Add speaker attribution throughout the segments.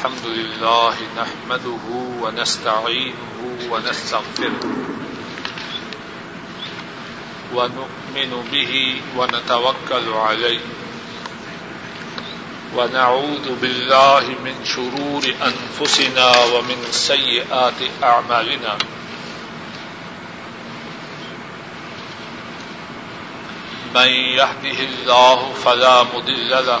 Speaker 1: الحمد لله نحمده ونستعينه ونستغفره ونؤمن به ونتوكل عليه ونعوذ بالله من شرور أنفسنا ومن سيئات أعمالنا من يهده الله فلا مضل له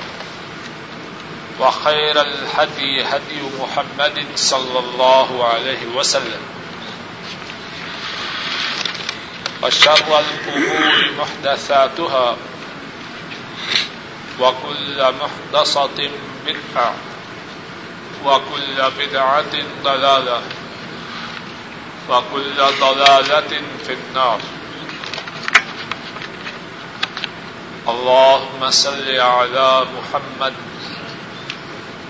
Speaker 1: وخير الهدي هدي محمد صلى الله عليه وسلم. وشر الأمور محدثاتها وكل محدثة بدعة وكل بدعة ضلالة وكل ضلالة في النار. اللهم صل على محمد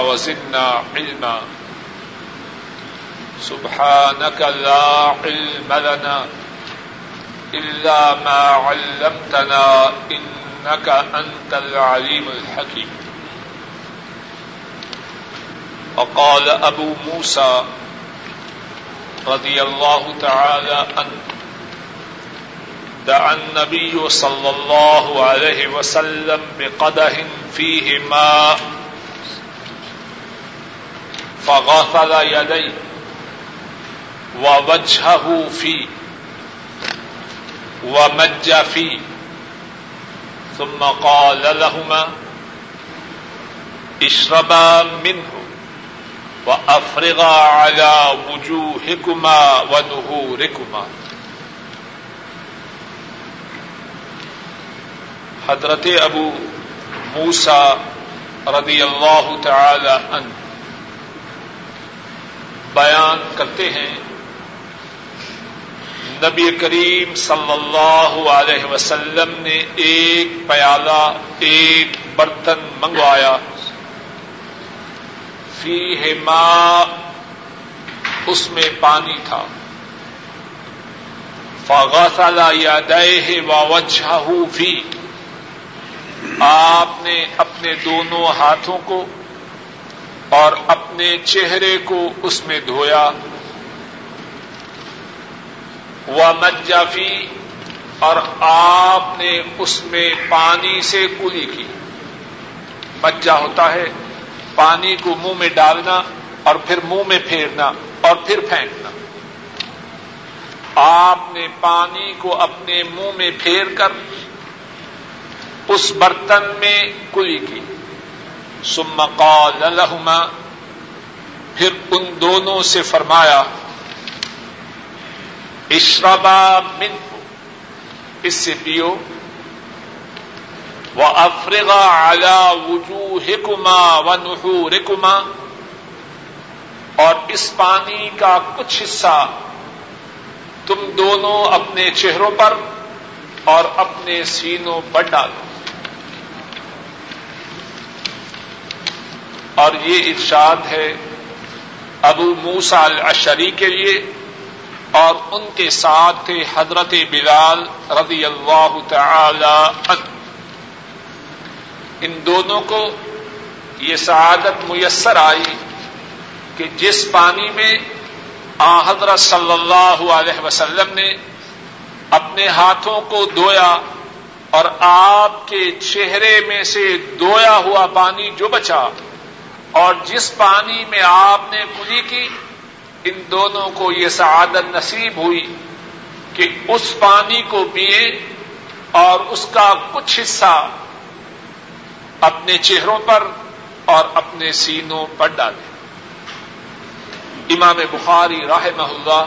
Speaker 1: وزدنا علما. سبحانك لا علم لنا إلا ما علمتنا إنك أنت العليم الحكيم. وقال أبو موسى رضي الله تعالى عنه، دعا النبي صلى الله عليه وسلم بقده فيه ماء فغسل يديه ووجهه فيه ومج فيه. ثم قال لهما اشربا منه وأفرغا على وجوهكما ونهوركما. حضرت ابو موسا رضی اللہ تعالی عنہ بیان کرتے ہیں۔ نبی کریم صلی اللہ علیہ وسلم نے ایک پیالہ، ایک برتن منگوایا۔ فی ماء اس میں پانی تھا۔ فغسل یدیہ ووجہہ فی۔ آپ نے اپنے دونوں ہاتھوں کو اور اپنے چہرے کو اس میں دھویا۔ وہ مجافی اور آپ نے اس میں پانی سے کلی کی۔ مجا ہوتا ہے پانی کو منہ میں ڈالنا اور پھر منہ میں پھیرنا اور پھر پھینکنا۔ آپ نے پانی کو اپنے منہ میں پھیر کر اس برتن میں کلی کی۔ سم قال لهما، پھر ان دونوں سے فرمایا، اشربا من اس سے پیو وہ افرغا اعلی وجوہکما و نحورکما اور اس پانی کا کچھ حصہ تم دونوں اپنے چہروں پر اور اپنے سینوں پر ڈالو۔ اور یہ ارشاد ہے ابو موسا الشری کے لیے اور ان کے ساتھ تھے حضرت بلال رضی اللہ تعالی عنہ۔ ان دونوں کو یہ سعادت میسر آئی کہ جس پانی میں آ حضرت صلی اللہ علیہ وسلم نے اپنے ہاتھوں کو دھویا اور آپ کے چہرے میں سے دھویا ہوا پانی جو بچا اور جس پانی میں آپ نے کلی کی، ان دونوں کو یہ سعادت نصیب ہوئی کہ اس پانی کو پیے اور اس کا کچھ حصہ اپنے چہروں پر اور اپنے سینوں پر ڈالے امام بخاری راہ محلہ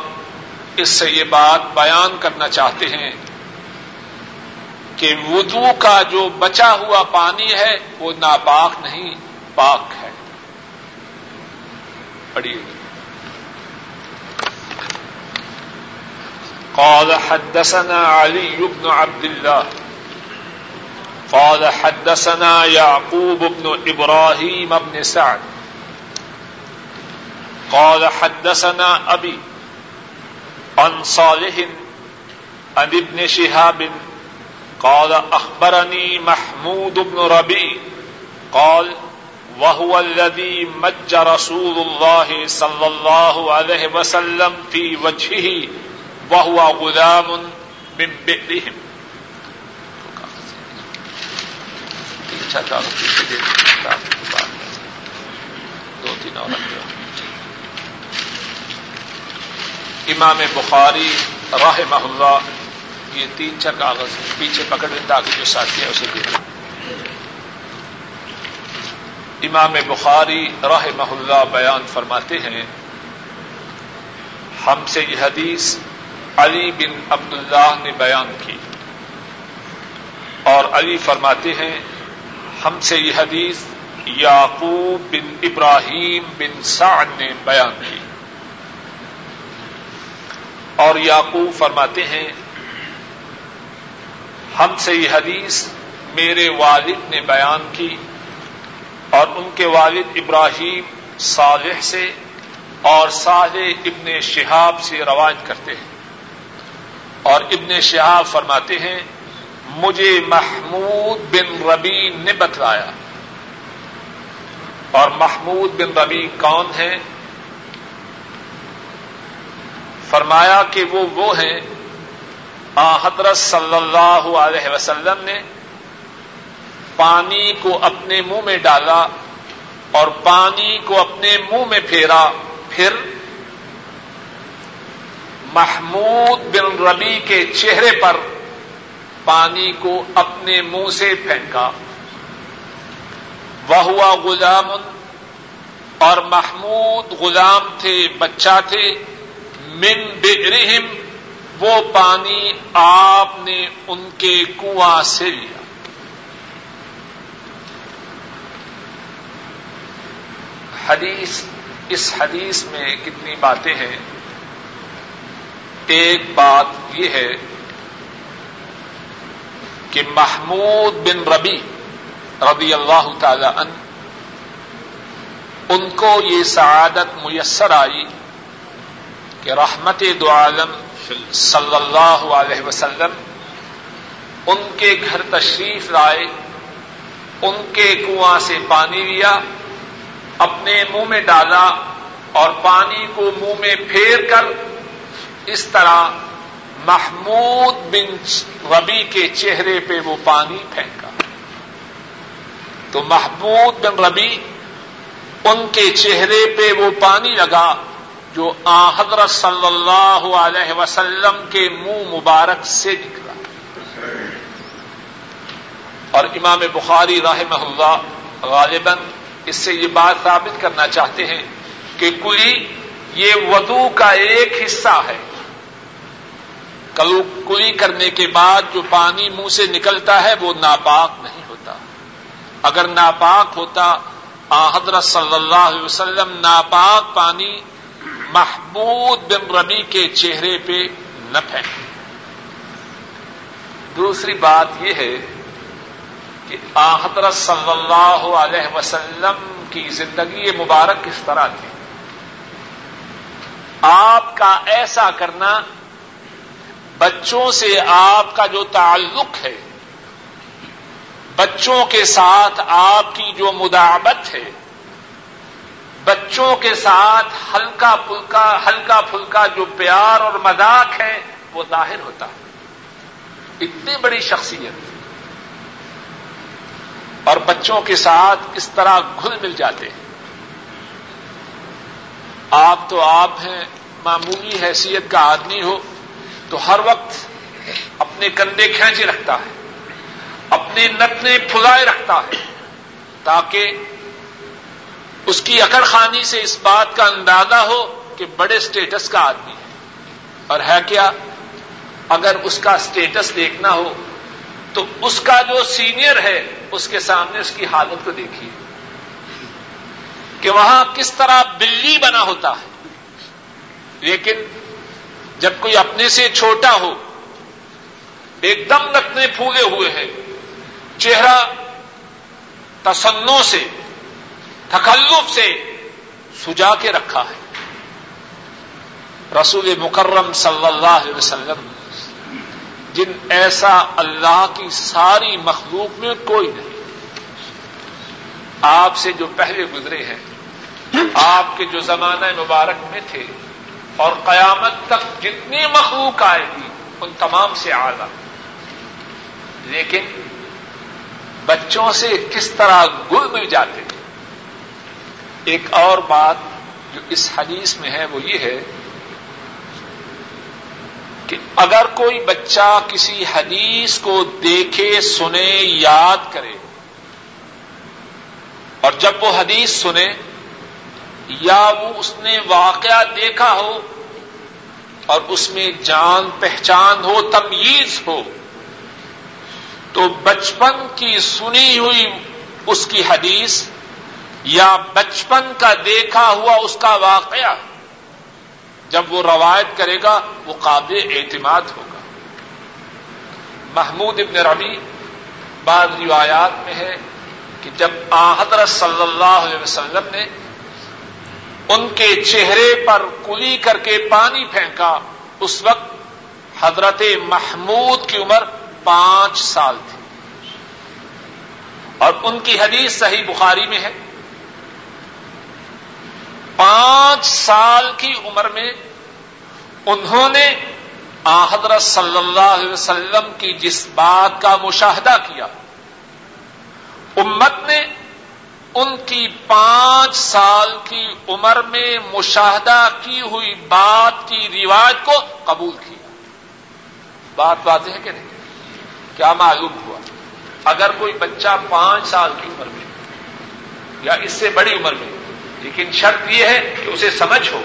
Speaker 1: اس سے یہ بات بیان کرنا چاہتے ہیں کہ وضو کا جو بچا ہوا پانی ہے وہ ناپاک نہیں، پاک ہے۔ پڑھیے قال حدثنا علي بن عبد الله قال حدثنا يعقوب بن إبراهيم بن سعد۔ قال حدثنا أبي عن صالح عن ابن شهاب قال أخبرني محمود بن ربي قال وهو الذي مج رسول الله صلى الله عليه وسلم في وجهه وهو غلام من بئرهم دو تین اور امام بخاری راہ محلہ یہ تین چار کاغذ پیچھے پکڑ لیں تاکہ جو ساتھی ہے اسے دے دیں امام بخاری راہ محلہ بیان فرماتے ہیں، ہم سے یہ حدیث علی بن عبداللہ نے بیان کی۔ اور علی فرماتے ہیں، ہم سے یہ حدیث یعقوب بن ابراہیم بن سعد نے بیان کی۔ اور یعقوب فرماتے ہیں، ہم سے یہ حدیث میرے والد نے بیان کی۔ اور ان کے والد ابراہیم صالح سے اور صالح ابن شہاب سے روایت کرتے ہیں۔ اور ابن شہاب فرماتے ہیں، مجھے محمود بن ربی نے بتلایا۔ اور محمود بن ربی کون ہے فرمایا کہ وہ وہ ہیں۔ حضرت صلی اللہ علیہ وسلم نے پانی کو اپنے منہ میں ڈالا اور پانی کو اپنے منہ میں پھیرا، پھر محمود بن ربی کے چہرے پر پانی کو اپنے منہ سے پھینکا۔ وہ ہوا غلام، اور محمود غلام تھے، بچہ تھے۔ من بجرہم وہ پانی آپ نے ان کے کنواں سے لیا۔ حدیث، اس حدیث میں کتنی باتیں ہیں۔ ایک بات یہ ہے کہ محمود بن ربی ربی اللہ تعالی ان ان کو یہ سعادت میسر آئی کہ رحمت دو عالم صلی اللہ علیہ وسلم ان کے گھر تشریف لائے، ان کے کنواں سے پانی لیا اپنے منہ میں ڈالا اور پانی کو منہ میں پھیر کر اس طرح محمود بن ربی کے چہرے پہ وہ پانی پھینکا۔ تو محمود بن ربی ان کے چہرے پہ وہ پانی لگا جو آ حضرت صلی اللہ علیہ وسلم کے منہ مبارک سے نکلا۔ اور امام بخاری راہ اللہ غالباً اس سے یہ بات ثابت کرنا چاہتے ہیں کہ کلی یہ وضو کا ایک حصہ ہے۔ کلی کرنے کے بعد جو پانی منہ سے نکلتا ہے وہ ناپاک نہیں ہوتا۔ اگر ناپاک ہوتا حضرت صلی اللہ علیہ وسلم ناپاک پانی محبود بن ربی کے چہرے پہ نہ پھینک دوسری بات یہ ہے کہ حضرت صلی اللہ علیہ وسلم کی زندگی مبارک کس طرح تھی؟ آپ کا ایسا کرنا بچوں سے آپ کا جو تعلق ہے، بچوں کے ساتھ آپ کی جو مداوت ہے، بچوں کے ساتھ ہلکا پھلکا ہلکا پھلکا جو پیار اور مذاق ہے، وہ ظاہر ہوتا ہے۔ اتنی بڑی شخصیت۔ اور بچوں کے ساتھ اس طرح گھل مل جاتے ہیں۔ آپ تو آپ ہیں، معمولی حیثیت کا آدمی ہو، تو ہر وقت اپنے کندھے کھینچے رکھتا ہے، اپنے نتنے پھلائے رکھتا ہے، تاکہ اس کی اکڑ خانی سے اس بات کا اندازہ ہو کہ بڑے اسٹیٹس کا آدمی ہے۔ اور ہے کیا؟ اگر اس کا اسٹیٹس دیکھنا ہو تو اس کا جو سینئر ہے، اس کے سامنے اس کی حالت کو دیکھیے۔ کہ وہاں کس طرح بلی بنا ہوتا ہے۔ لیکن جب کوئی اپنے سے چھوٹا ہو، ایک دم نتنے پھولے ہوئے ہیں، چہرہ تسنوں سے، تکلف سے سجا کے رکھا ہے۔ رسول مکرم صلی اللہ علیہ وسلم جن ایسا اللہ کی ساری مخلوق میں کوئی نہیں۔ آپ سے جو پہلے گزرے ہیں، آپ کے جو زمانہ مبارک میں تھے اور قیامت تک جتنی مخلوق آئے گی، ان تمام سے آگا لیکن بچوں سے کس طرح گل مل جاتے؟ ایک اور بات جو اس حدیث میں ہے وہ یہ ہے کہ اگر کوئی بچہ کسی حدیث کو دیکھے، سنے، یاد کرے، اور جب وہ حدیث سنے یا وہ اس نے واقعہ دیکھا ہو اور اس میں جان پہچان ہو، تمیز ہو، تو بچپن کی سنی ہوئی اس کی حدیث یا بچپن کا دیکھا ہوا اس کا واقعہ جب وہ روایت کرے گا، وہ قابل اعتماد ہوگا۔ محمود ابن ربی بعض روایات میں ہے کہ جب آ حضرت صلی اللہ علیہ وسلم نے ان کے چہرے پر کلی کر کے پانی پھینکا، اس وقت حضرت محمود کی عمر پانچ سال تھی۔ اور ان کی حدیث صحیح بخاری میں ہے۔ پانچ سال کی عمر میں انہوں نے آ حضرت صلی اللہ علیہ وسلم کی جس بات کا مشاہدہ کیا، امت نے ان کی پانچ سال کی عمر میں مشاہدہ کی ہوئی بات کی روایت کو قبول کیا۔ بات واضح ہے کہ نہیں؟ کیا معلوم ہوا؟ اگر کوئی بچہ پانچ سال کی عمر میں یا اس سے بڑی عمر میں لیکن شرط یہ ہے کہ اسے سمجھ ہو۔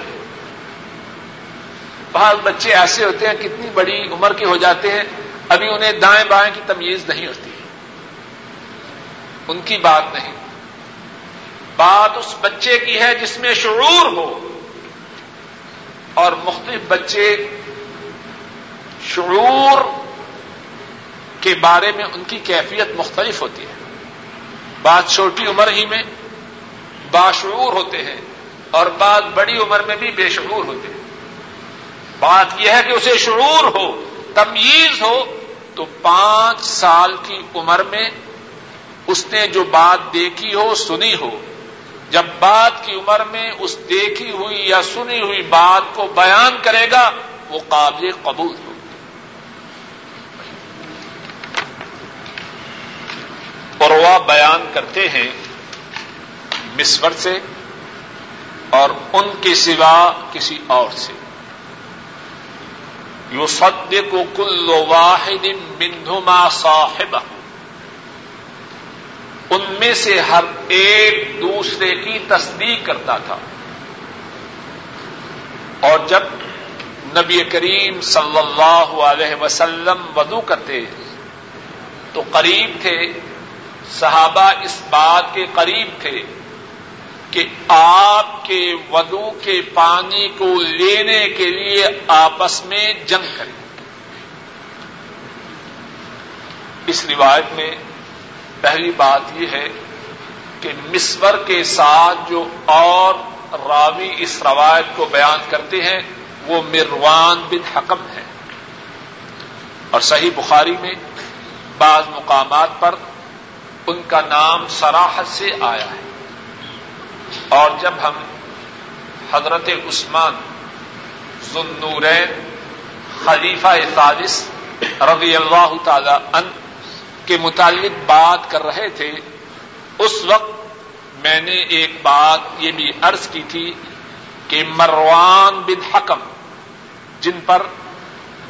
Speaker 1: بعض بچے ایسے ہوتے ہیں، کتنی بڑی عمر کے ہو جاتے ہیں، ابھی انہیں دائیں بائیں کی تمیز نہیں ہوتی۔ ان کی بات نہیں۔ بات اس بچے کی ہے جس میں شعور ہو۔ اور مختلف بچے شعور کے بارے میں ان کی کیفیت مختلف ہوتی ہے۔ بات چھوٹی عمر ہی میں باشعور ہوتے ہیں اور بات بڑی عمر میں بھی بے شعور ہوتے ہیں۔ بات یہ ہے کہ اسے شعور ہو تمیز ہو، تو پانچ سال کی عمر میں اس نے جو بات دیکھی ہو، سنی ہو۔ جب بات کی عمر میں اس دیکھی ہوئی یا سنی ہوئی بات کو بیان کرے گا، وہ قابل قبول ہو۔ اور وہ بیان کرتے ہیں مسور سے اور ان کے سوا کسی اور سے۔ یو سدے کو کل واحد بندھما صاحب ان میں سے ہر ایک دوسرے کی تصدیق کرتا تھا۔ اور جب نبی کریم صلی اللہ علیہ وسلم ودو کرتے تو قریب تھے، صحابہ اس بات کے قریب تھے۔ کہ آپ کے ودو کے پانی کو لینے کے لیے آپس میں جنگ کریں۔ اس روایت میں پہلی بات یہ ہے کہ مسور کے ساتھ جو اور راوی اس روایت کو بیان کرتے ہیں، وہ مروان بن حکم ہے اور صحیح بخاری میں بعض مقامات پر ان کا نام سراحت سے آیا ہے۔ اور جب ہم حضرت عثمان ذنورین خلیفہ ثالث رضی اللہ تعالی ان کے متعلق بات کر رہے تھے، اس وقت میں نے ایک بات یہ بھی عرض کی تھی کہ مروان بن حکم، جن پر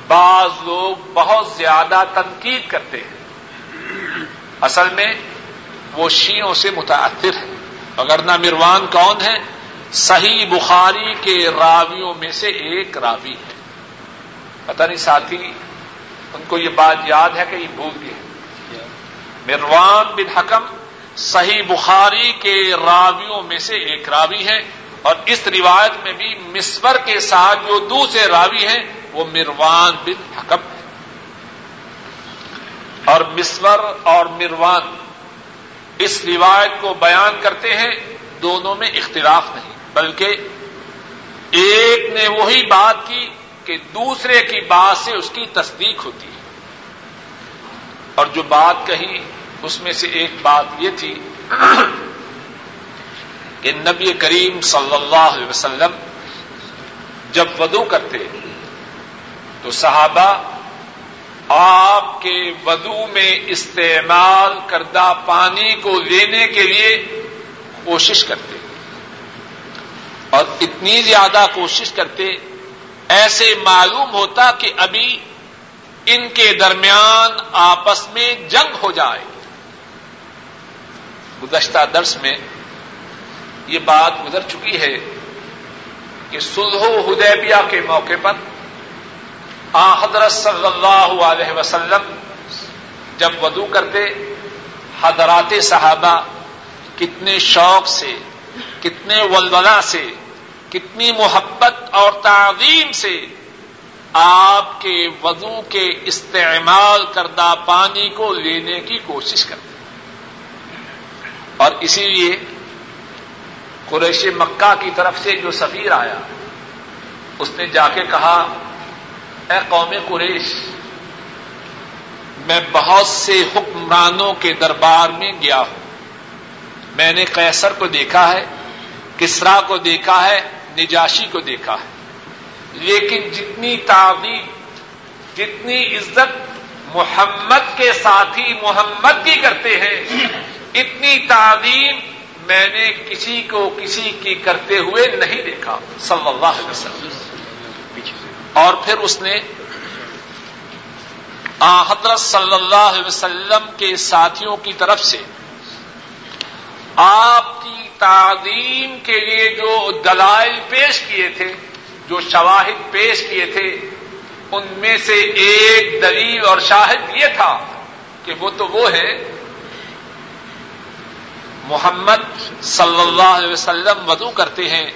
Speaker 1: بعض لوگ بہت زیادہ تنقید کرتے ہیں، اصل میں وہ شیوں سے متاثر ہے اگر مروان کون ہے، صحیح بخاری کے راویوں میں سے ایک راوی ہے۔ پتہ نہیں ساتھی، ان کو یہ بات یاد ہے کہ یہ بھول گئے۔ مروان بن حکم صحیح بخاری کے راویوں میں سے ایک راوی ہے، اور اس روایت میں بھی مسور کے ساتھ جو دوسرے راوی ہیں، وہ مروان بن حکم ہے اور مسور اور مروان اس روایت کو بیان کرتے ہیں، دونوں میں اختلاف نہیں، بلکہ ایک نے وہی بات کی کہ دوسرے کی بات سے اس کی تصدیق ہوتی ہے۔ اور جو بات کہی، اس میں سے ایک بات یہ تھی کہ نبی کریم صلی اللہ علیہ وسلم جب ودو کرتے تو صحابہ آپ کے ودو میں استعمال کردہ پانی کو لینے کے لیے کوشش کرتے اور اتنی زیادہ کوشش کرتے، ایسے معلوم ہوتا کہ ابھی ان کے درمیان آپس میں جنگ ہو جائے۔ گزشتہ درس میں یہ بات گزر چکی ہے کہ سلح حدیبیہ کے موقع پر آ حضرت صلی اللہ علیہ وسلم جب ودو کرتے، حضرات صحابہ کتنے شوق سے، کتنے ولولا سے، کتنی محبت اور تعظیم سے آپ کے وضو کے استعمال کردہ پانی کو لینے کی کوشش کرتے اور اسی لیے قریش مکہ کی طرف سے جو سفیر آیا، اس نے جا کے کہا اے قوم قریش، میں بہت سے حکمرانوں کے دربار میں گیا ہوں۔ میں نے قیصر کو دیکھا ہے، کسرا کو دیکھا ہے، نجاشی کو دیکھا ہے۔ لیکن جتنی تعظیم جتنی عزت محمد کے ساتھی محمد کی کرتے ہیں، اتنی تعظیم میں نے کسی کو کسی کی کرتے ہوئے نہیں دیکھا۔ صلی اللہ علیہ وسلم۔ اور پھر اس نے حضرت صلی اللہ علیہ وسلم کے ساتھیوں کی طرف سے آپ کی تعظیم کے لیے جو دلائل پیش کیے تھے، جو شواہد پیش کیے تھے، ان میں سے ایک دلیل اور شاہد یہ تھا کہ وہ تو وہ ہے محمد صلی اللہ علیہ وسلم وضو کرتے ہیں۔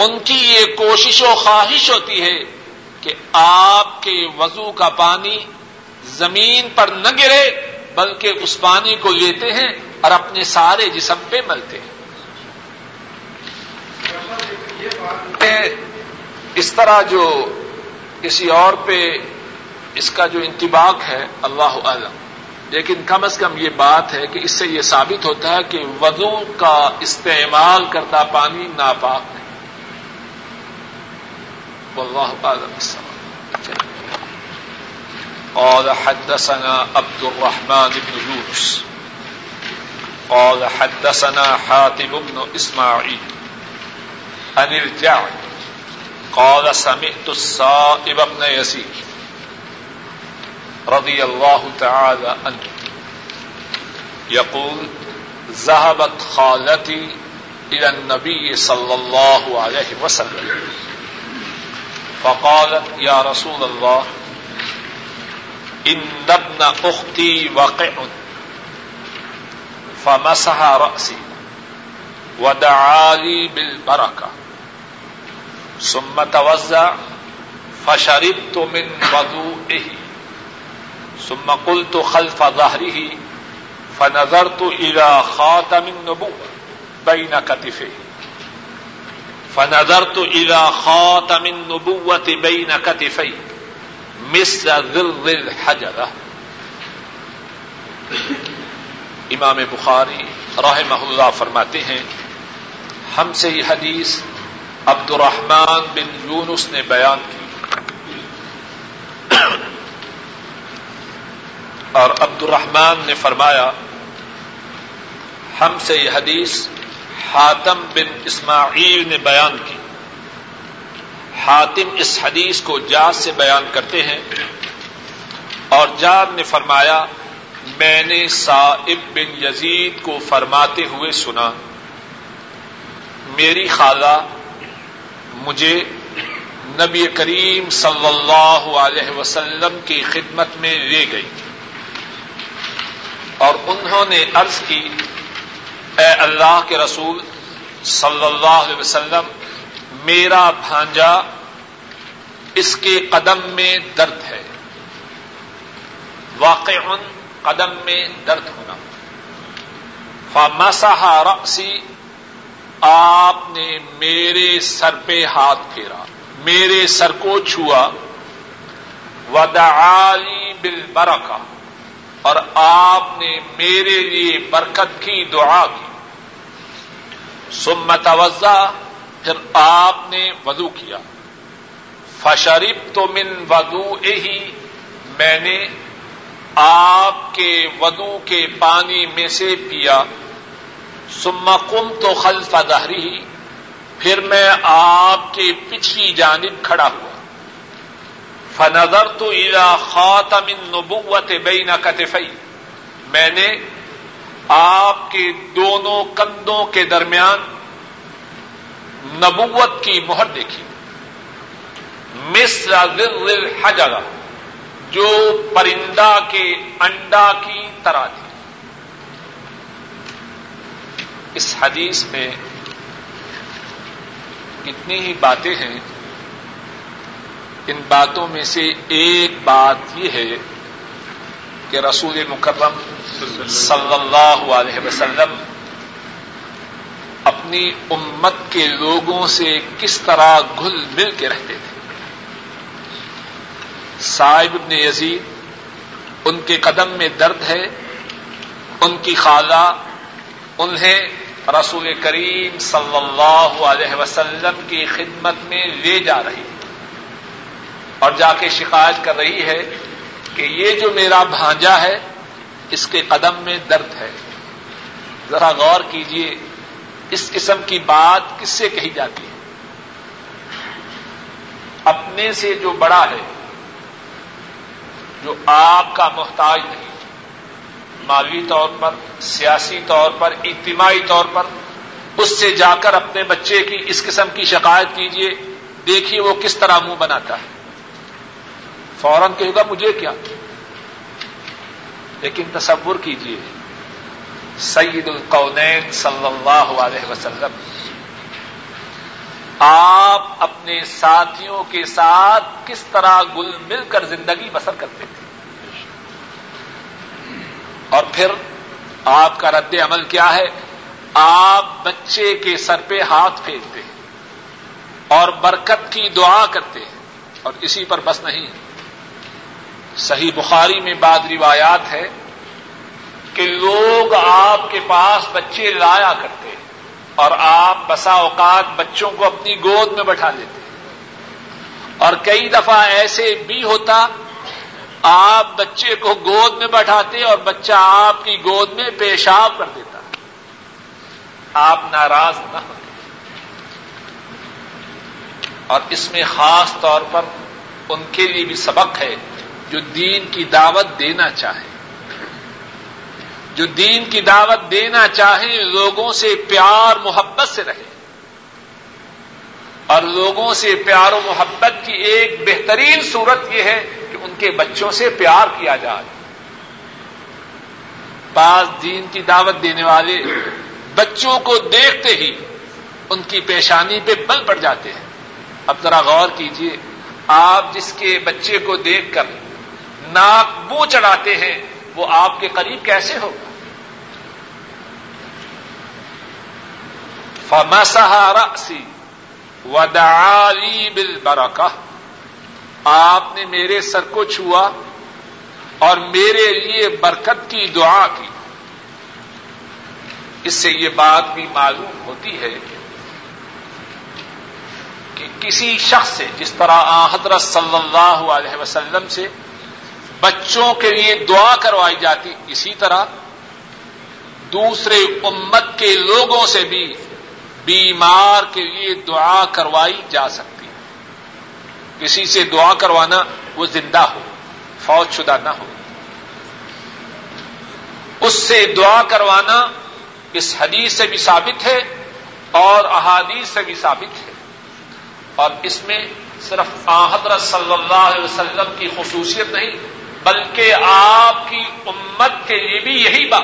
Speaker 1: ان کی یہ کوشش و خواہش ہوتی ہے کہ آپ کے وضو کا پانی زمین پر نہ گرے، بلکہ اس پانی کو لیتے ہیں اور اپنے سارے جسم پہ ملتے ہیں۔ اس طرح جو کسی اور پہ اس کا جو انتباق ہے، اللہ عالم لیکن کم از کم یہ بات ہے کہ اس سے یہ ثابت ہوتا ہے کہ وضو کا استعمال کرتا پانی ناپاک نہیں واللہ عالم قال حدثنا عبد الرحمن بن يونس قال حدثنا حاتم بن اسماعيل عن الجعد قال سمعت الصائب بن يزيد رضي الله تعالى عنه يقول ذهبت خالتي إلى النبي صلى الله عليه وسلم. فقالت، يا رسول الله، إن ابن أختي وقع. فمسح رأسي ودعا لي بالبركة. ثم توزع فشربت من وضوئه. ثم قلت خلف ظهره، فنظرت إلى خاتم النبوة بين كتفه فنظر تو خاتم النبوت بین کتفی مصر ذل امام بخاری رحمہ اللہ فرماتے ہیں، ہم سے یہ حدیث عبد الرحمان بن یونس نے بیان کی۔ اور عبد الرحمان نے فرمایا، ہم سے یہ حدیث حاتم بن اسماعیل نے بیان کی۔ حاتم اس حدیث کو جاد سے بیان کرتے ہیں اور جاد نے فرمایا، میں نے صاحب بن یزید کو فرماتے ہوئے سنا۔ میری خالہ، مجھے نبی کریم صلی اللہ علیہ وسلم کی خدمت میں لے گئی اور انہوں نے عرض کی اے اللہ کے رسول صلی اللہ علیہ وسلم، میرا بھانجا اس کے قدم میں درد ہے۔ واقع ان قدم میں درد ہونا۔ فمسح رأسی، آپ نے میرے سر پہ ہاتھ پھیرا، میرے سر کو چھوا۔ ودعالی بالبرکہ، اور آپ نے میرے لیے برکت کی دعا کی۔ سمت توزہ پھر آپ نے وضو کیا۔ فشریف تو من ودو ہی میں نے آپ کے ودو کے پانی میں سے پیا۔ سما کم تو خلف دہری پھر میں آپ کے پچھلی جانب کھڑا ہوا۔ فنظر تو الا خاتم نبوت بین کتفئی میں نے آپ کے دونوں کندھوں کے درمیان نبوت کی مہر دیکھی۔ مصر ذل حجر جو پرندہ کے انڈا کی طرح تھی۔ اس حدیث میں کتنی ہی باتیں ہیں۔ ان باتوں میں سے ایک بات یہ ہے کہ رسول مکرم صلی اللہ علیہ وسلم، اپنی امت کے لوگوں سے کس طرح گھل مل کے رہتے تھے۔ صاحب ابن یزید، ان کے قدم میں درد ہے، ان کی خالہ، انہیں رسول کریم صلی اللہ علیہ وسلم کی خدمت میں لے جا رہی اور جا کے شکایت کر رہی ہے کہ یہ جو میرا بھانجا ہے اس کے قدم میں درد ہے۔ ذرا غور کیجیے اس قسم کی بات کس سے کہی جاتی ہے؟ اپنے سے جو بڑا ہے، جو آپ کا محتاج نہیں، مالی طور پر، سیاسی طور پر، اجتماعی طور پر، اس سے جا کر اپنے بچے کی اس قسم کی شکایت کیجیے دیکھیے وہ کس طرح منہ بناتا ہے۔ فوراً کہے گا، مجھے کیا؟ لیکن تصور کیجیے سید القونین صلی اللہ علیہ وسلم، آپ اپنے ساتھیوں کے ساتھ کس طرح گل مل کر زندگی بسر کرتے تھے؟ اور پھر آپ کا رد عمل کیا ہے؟ آپ بچے کے سر پہ ہاتھ پھینکتے ہیں اور برکت کی دعا کرتے ہیں اور اسی پر بس نہیں۔ صحیح بخاری میں بعد روایات ہے کہ لوگ آپ کے پاس بچے لایا کرتے اور آپ بسا اوقات بچوں کو اپنی گود میں بٹھا لیتے اور کئی دفعہ ایسے بھی ہوتا آپ بچے کو گود میں بٹھاتے اور بچہ آپ کی گود میں پیشاب کر دیتا آپ ناراض نہ ہوتے اور اس میں خاص طور پر ان کے لیے بھی سبق ہے جو دین کی دعوت دینا چاہے جو دین کی دعوت دینا چاہیں لوگوں سے پیار محبت سے رہے اور لوگوں سے پیار و محبت کی ایک بہترین صورت یہ ہے کہ ان کے بچوں سے پیار کیا جائے بعض دین کی دعوت دینے والے بچوں کو دیکھتے ہی ان کی پیشانی پہ بل پڑ جاتے ہیں اب ذرا غور کیجیے آپ جس کے بچے کو دیکھ کر ناک منہ چڑھاتے ہیں، وہ آپ کے قریب کیسے ہوگا فمسح رأسی ودعالی بل آپ نے میرے سر کو چھوا اور میرے لیے برکت کی دعا کی۔ اس سے یہ بات بھی معلوم ہوتی ہے کہ کسی شخص سے، جس طرح حضرت صلی اللہ علیہ وسلم سے بچوں کے لیے دعا کروائی جاتی اسی طرح دوسرے امت کے لوگوں سے بھی بیمار کے لیے دعا کروائی جا سکتی ہے۔ کسی سے دعا کروانا وہ زندہ ہو، فوج شدہ نہ ہو۔ اس سے دعا کروانا اس حدیث سے بھی ثابت ہے اور احادیث سے بھی ثابت ہے۔ اور اس میں صرف حضرت صلی اللہ علیہ وسلم کی خصوصیت نہیں بلکہ آپ کی امت کے لیے بھی یہی بات۔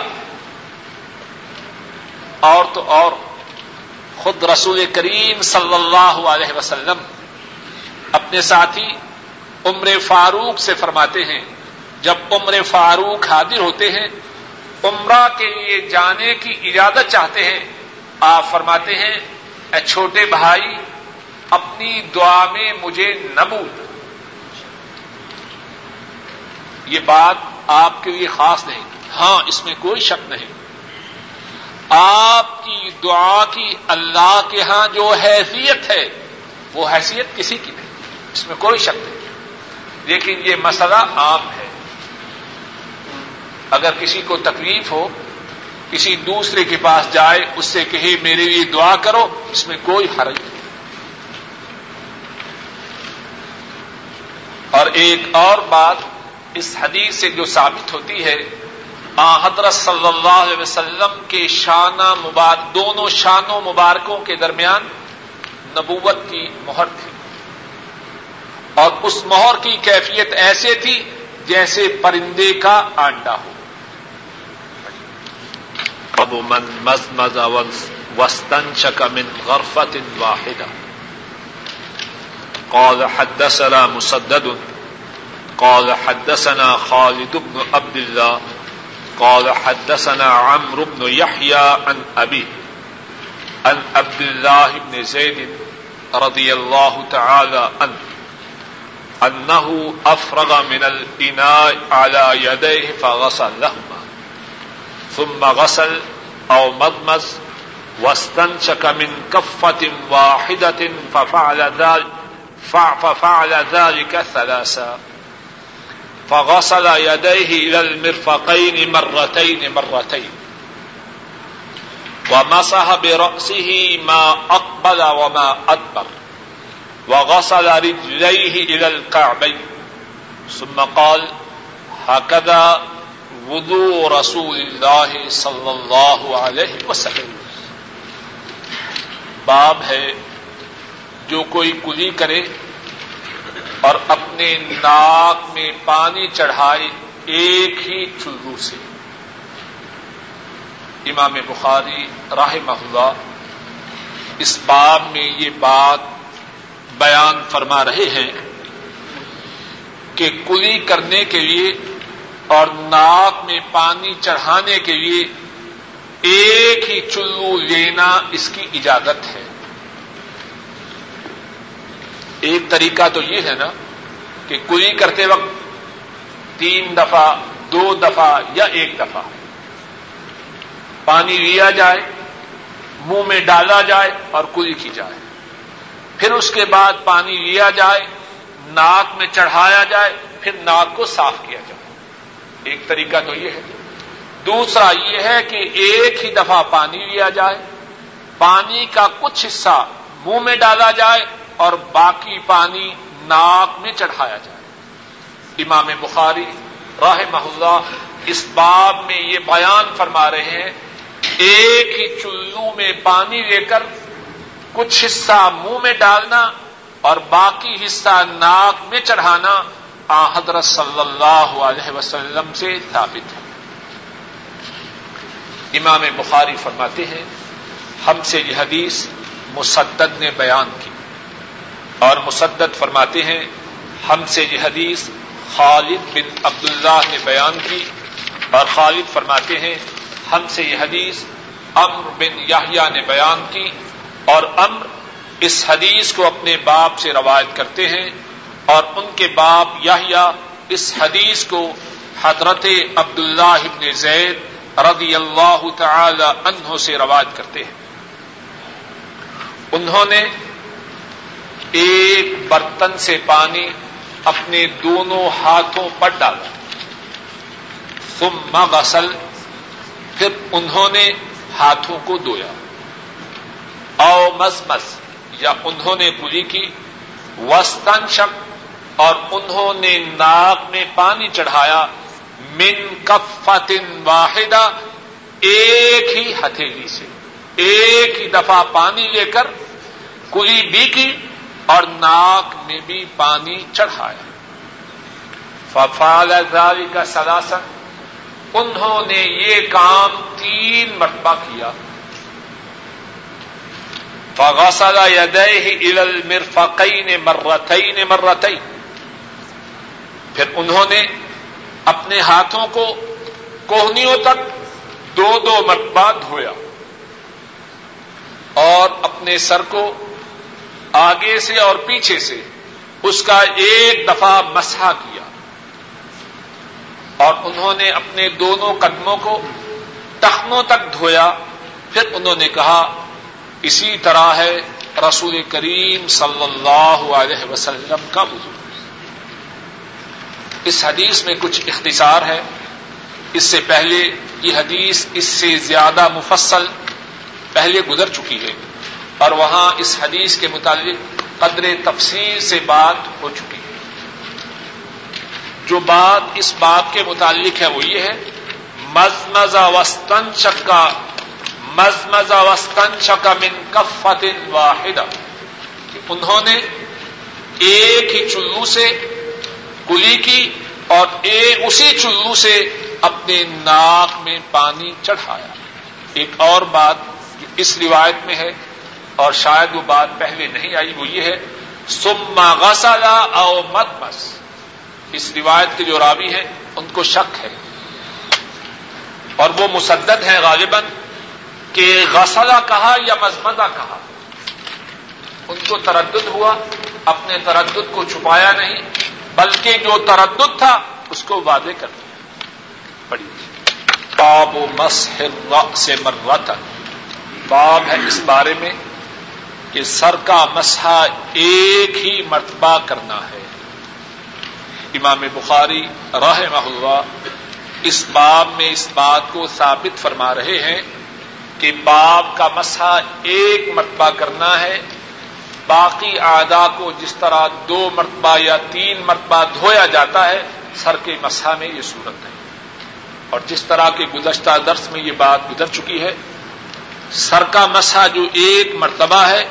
Speaker 1: اور تو اور، خود رسول کریم صلی اللہ علیہ وسلم اپنے ساتھی عمر فاروق سے فرماتے ہیں، جب عمر فاروق حاضر ہوتے ہیں، عمرہ کے لیے جانے کی اجازت چاہتے ہیں، آپ فرماتے ہیں، اے چھوٹے بھائی، اپنی دعا میں مجھے نہ بھول۔ یہ بات آپ کے لیے خاص نہیں۔ ہاں اس میں کوئی شک نہیں۔ آپ کی دعا کی اللہ کے ہاں جو حیثیت ہے، وہ حیثیت کسی کی نہیں۔ اس میں کوئی شک نہیں۔ لیکن یہ مسئلہ عام ہے۔ اگر کسی کو تکلیف ہو، کسی دوسرے کے پاس جائے، اس سے کہے، میرے لیے دعا کرو، اس میں کوئی حرج نہیں۔ اور ایک اور بات اس حدیث سے جو ثابت ہوتی ہے حضرت صلی اللہ علیہ وسلم کے شانہ مبارک دونوں شانوں مبارکوں کے درمیان نبوت کی مہر تھی۔ اور اس مہر کی کیفیت ایسے تھی جیسے پرندے کا آنڈا ہو۔ ابو من مز مز وسطن من غرفت واحدہ قال حدثنا مسدد قال حدثنا خالد بن عبد الله قال حدثنا عمرو بن يحيى عن أبي عن عبد الله بن زيد رضي الله تعالى عنه أنه أفرغ من الإناء على يديه فغسل لهما، ثم غسل أو مضمز واستنشك من كفة واحدة ففعل ذلك ففعل ذلك ثلاثا. فغسل يديه إلى المرفقين مرتين مرتين. ومسح برأسه ما أقبل وما أدبر. وغسل رجليه إلى الكعبين. ثم قال هكذا وضوء رسول الله صلى الله عليه وسلم. باب ہے جو کوئی کلی کرے اور اپنے ناک میں پانی چڑھائے ایک ہی چلو سے۔ امام بخاری راہ محلہ اس باب میں یہ بات بیان فرما رہے ہیں کہ کلی کرنے کے لیے اور ناک میں پانی چڑھانے کے لیے ایک ہی چلو لینا اس کی اجازت ہے۔ ایک طریقہ تو یہ ہے نا کہ کلی کرتے وقت تین دفعہ، دو دفعہ یا ایک دفعہ پانی لیا جائے، منہ میں ڈالا جائے اور کلی کی جائے۔ پھر اس کے بعد پانی لیا جائے، ناک میں چڑھایا جائے، پھر ناک کو صاف کیا جائے۔ ایک طریقہ تو یہ ہے۔ دوسرا یہ ہے کہ ایک ہی دفعہ پانی لیا جائے، پانی کا کچھ حصہ منہ میں ڈالا جائے اور باقی پانی ناک میں چڑھایا جائے۔ امام بخاری راہ محلہ اس باب میں یہ بیان فرما رہے ہیں، ایک ہی چلو میں پانی لے کر کچھ حصہ منہ میں ڈالنا اور باقی حصہ ناک میں چڑھانا آ حضرت صلی اللہ علیہ وسلم سے ثابت ہے۔ امام بخاری فرماتے ہیں، ہم سے یہ حدیث مسدد نے بیان کی۔ اور مسدد فرماتے ہیں، ہم سے یہ حدیث خالد بن عبداللہ نے بیان کی اور خالد فرماتے ہیں، ہم سے یہ حدیث امر بن یاہیا نے بیان کی اور امر اس حدیث کو اپنے باپ سے روایت کرتے ہیں اور ان کے باپ یا اس حدیث کو حضرت عبداللہ ابن زید رضی اللہ تعالی عنہ سے روایت کرتے ہیں۔ انہوں نے ایک برتن سے پانی اپنے دونوں ہاتھوں پر ڈالا۔ ثم غسل، پھر انہوں نے ہاتھوں کو دھویا۔ او مس مس، یا انہوں نے کلی کی۔ وسطن شک اور انہوں نے ناک میں پانی چڑھایا۔ من کفتن واحدہ، ایک ہی ہتھیلی سے، ایک ہی دفعہ پانی لے کر کلی بھی کی۔ اور ناک میں بھی پانی چڑھایا ففال کا سلاسن انہوں نے یہ کام تین مرتبہ کیا۔ فغسل يديه الى المرفقين مرتين مرتين۔ پھر انہوں نے اپنے ہاتھوں کو کوہنیوں تک دو دو مرتبہ دھویا اور اپنے سر کو آگے سے اور پیچھے سے اس کا ایک دفعہ مسحا کیا۔ اور انہوں نے اپنے دونوں قدموں کو ٹخنوں تک دھویا۔ پھر انہوں نے کہا، اسی طرح ہے رسول کریم صلی اللہ علیہ وسلم کا وضو۔ اس حدیث میں کچھ اختصار ہے۔ اس سے پہلے یہ حدیث اس سے زیادہ مفصل پہلے گزر چکی ہے۔ اور وہاں اس حدیث کے متعلق قدر تفصیل سے بات ہو چکی ہے۔ جو بات اس بات کے متعلق ہے وہ یہ ہے، مزمزہ وسطن چکا مزمز وسطن شک من کفت واحدہ۔ انہوں نے ایک ہی چلو سے کلی کی اور ایک اسی چلو سے اپنے ناک میں پانی چڑھایا۔ ایک اور بات جو اس روایت میں ہے اور شاید وہ بات پہلے نہیں آئی، وہ یہ ہے سما غسلا او مت مس اس روایت کے جو راوی ہیں، ان کو شک ہے۔ اور وہ مسدد ہیں غالباً کہ غسلہ کہا یا مزمدہ کہا۔ ان کو تردد ہوا، اپنے تردد کو چھپایا نہیں، بلکہ جو تردد تھا، اس کو واضح کر دیا۔ پڑھی۔ باب و مسح سے مرت باب ہے اس بارے میں کہ سر کا مسحا ایک ہی مرتبہ کرنا ہے۔ امام بخاری راہ محلہ اس باب میں اس بات کو ثابت فرما رہے ہیں کہ باپ کا مسا ایک مرتبہ کرنا ہے، باقی آدا کو جس طرح دو مرتبہ یا تین مرتبہ دھویا جاتا ہے، سر کے مسا میں یہ صورت ہے۔ اور جس طرح کے گزشتہ درس میں یہ بات گزر چکی ہے سر کا مسا جو ایک مرتبہ ہے،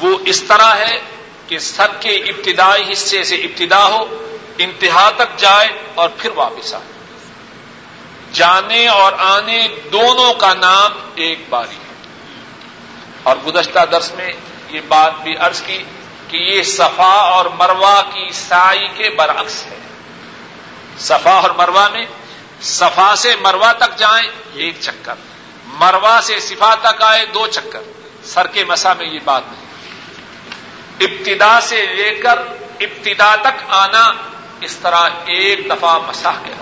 Speaker 1: وہ اس طرح ہے کہ سر کے ابتدائی حصے سے ابتدا ہو، انتہا تک جائے اور پھر واپس آئے۔ جانے اور آنے دونوں کا نام ایک باری ہے۔ اور گزشتہ درس میں یہ بات بھی عرض کی کہ یہ صفا اور مروا کی سائی کے برعکس ہے۔ صفا اور مروا میں، صفا سے مروا تک جائیں ایک چکر۔ مروا سے صفا تک آئے دو چکر۔ سر کے مسا میں یہ بات نہیں۔ ابتدا سے لے کر ابتدا تک آنا اس طرح ایک دفعہ مسا کے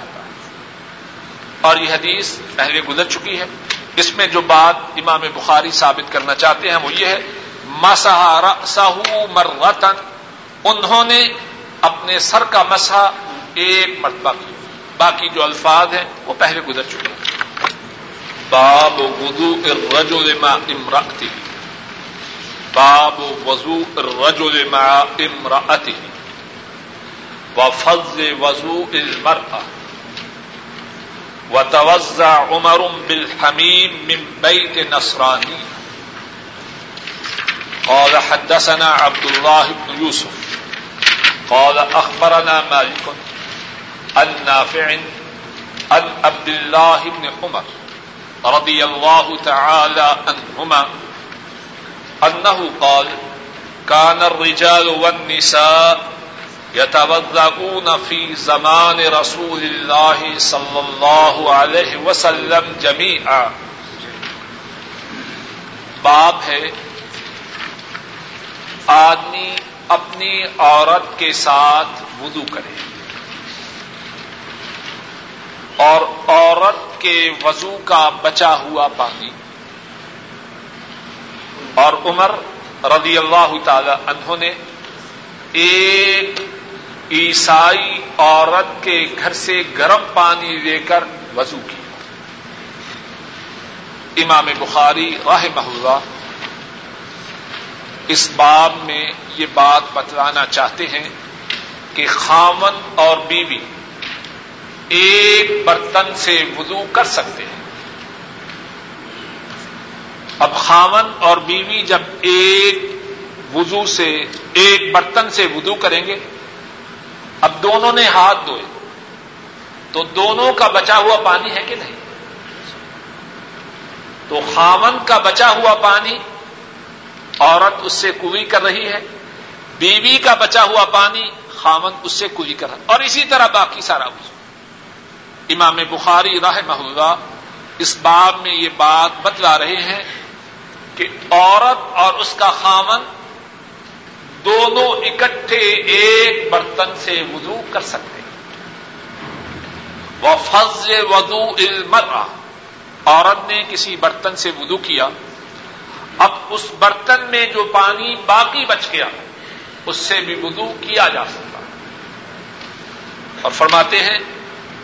Speaker 1: اور یہ حدیث پہلے گزر چکی ہے۔ اس میں جو بات امام بخاری ثابت کرنا چاہتے ہیں وہ یہ ہے، مسا سہو مرتن۔ انہوں نے اپنے سر کا مسا ایک مرتبہ کیا۔ باقی جو الفاظ ہیں وہ پہلے گزر چکے ہیں۔ باب وضو الرجل مع امراتی باب وضو الرجل مع امراتی وفضل وضو المرأة. وتوزع عمر بالحميم من بيت نصراني قال حدثنا عبد الله بن يوسف. قال أخبرنا مالك النافع عن عبد الله بن عمر. رضي الله تعالى عنهما أنه قال كان الرجال والنساء یتوضعون فی زمان رسول اللہ صلی اللہ علیہ وسلم جمیعا. باب ہے، آدمی اپنی عورت کے ساتھ وضو کرے۔ اور عورت کے وضو کا بچا ہوا پانی۔ اور عمر رضی اللہ تعالی عنہ نے ایک عیسائی عورت کے گھر سے گرم پانی لے کر وضو کی۔ امام بخاری راہ محلہ اس باب میں یہ بات بتلانا چاہتے ہیں کہ خامن اور بیوی ایک برتن سے وضو کر سکتے ہیں۔ اب خامن اور بیوی جب ایک وضو سے، ایک برتن سے وضو کریں گے، اب دونوں نے ہاتھ دھوئے، تو دونوں کا بچا ہوا پانی ہے کہ نہیں؟ تو خامن کا بچا ہوا پانی، عورت اس سے کوئی کر رہی ہے، بیوی کا بچا ہوا پانی خامن اس سے کوئی کر رہا اور اسی طرح باقی سارا وضو۔ امام بخاری راہ محلہ اس باب میں یہ بات بتلا رہے ہیں کہ عورت اور اس کا خامن دونوں اکٹھے ایک برتن سے وضو کر سکتے ہیں۔ وہ فض وضو المرا عورت نے کسی برتن سے وضو کیا، اب اس برتن میں جو پانی باقی بچ گیا، اس سے بھی وضو کیا جا سکتا۔ اور فرماتے ہیں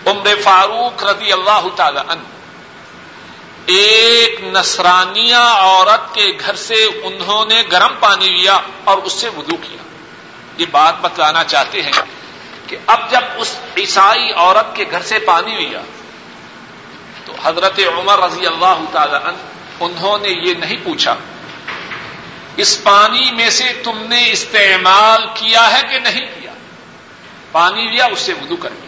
Speaker 1: عمر فاروق رضی اللہ تعالی عنہ۔ ایک نصرانیہ عورت کے گھر سے انہوں نے گرم پانی لیا اور اس سے وضو کیا۔ یہ بات بتلانا چاہتے ہیں کہ اب جب اس عیسائی عورت کے گھر سے پانی لیا، تو حضرت عمر رضی اللہ تعالی عنہ، انہوں نے یہ نہیں پوچھا، اس پانی میں سے تم نے استعمال کیا ہے کہ نہیں کیا؟ پانی لیا، اس سے وضو کر لیا۔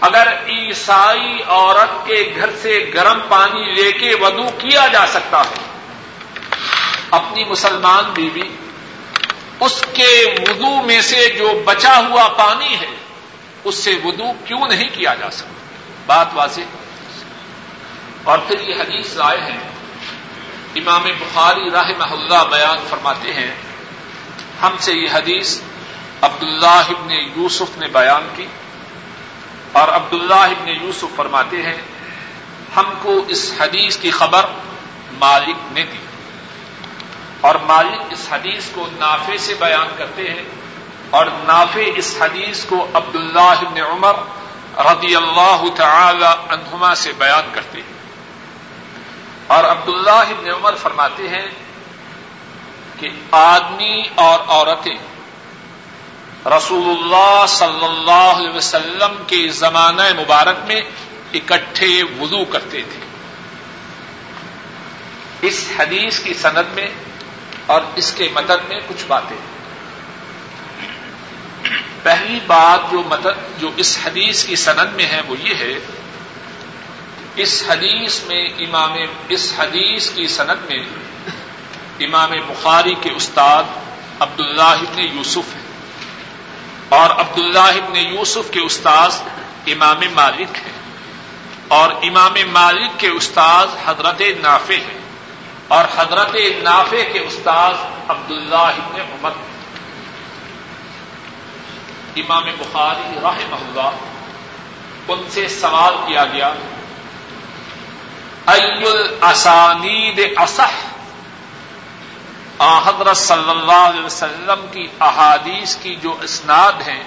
Speaker 1: اگر عیسائی عورت کے گھر سے گرم پانی لے کے ودو کیا جا سکتا ہے، اپنی مسلمان بیوی، اس کے وضو میں سے جو بچا ہوا پانی ہے، اس سے وضو کیوں نہیں کیا جا سکتا؟ بات واضح۔ اور پھر یہ حدیث رائے ہیں۔ امام بخاری راہ محلہ بیان فرماتے ہیں۔ ہم سے یہ حدیث عبداللہ ابن یوسف نے بیان کی۔ اور عبداللہ ابن یوسف فرماتے ہیں، ہم کو اس حدیث کی خبر مالک نے دی۔ اور مالک اس حدیث کو نافے سے بیان کرتے ہیں اور نافے اس حدیث کو عبداللہ ابن عمر رضی اللہ تعالی عنہما سے بیان کرتے ہیں۔ اور عبداللہ ابن عمر فرماتے ہیں کہ آدمی اور عورتیں رسول اللہ صلی اللہ علیہ وسلم کے زمانہ مبارک میں اکٹھے وضو کرتے تھے۔ اس حدیث کی سند میں اور اس کے مدد میں کچھ باتیں۔ پہلی بات جو مدد جو اس حدیث کی سند میں ہے وہ یہ ہے، اس حدیث میں امام، اس حدیث کی سند میں امام بخاری کے استاد عبداللہ ابن یوسف ہیں اور عبداللہ ابن یوسف کے استاد امام مالک ہیں۔ اور امام مالک کے استاد حضرت نافع ہیں۔ اور حضرت نافع کے استاد عبداللہ ابن عمر امام بخاری رحمہ اللہ، ان سے سوال کیا گیا الاسانید اصح حضرت صلی اللہ علیہ وسلم کی احادیث کی جو اسناد ہیں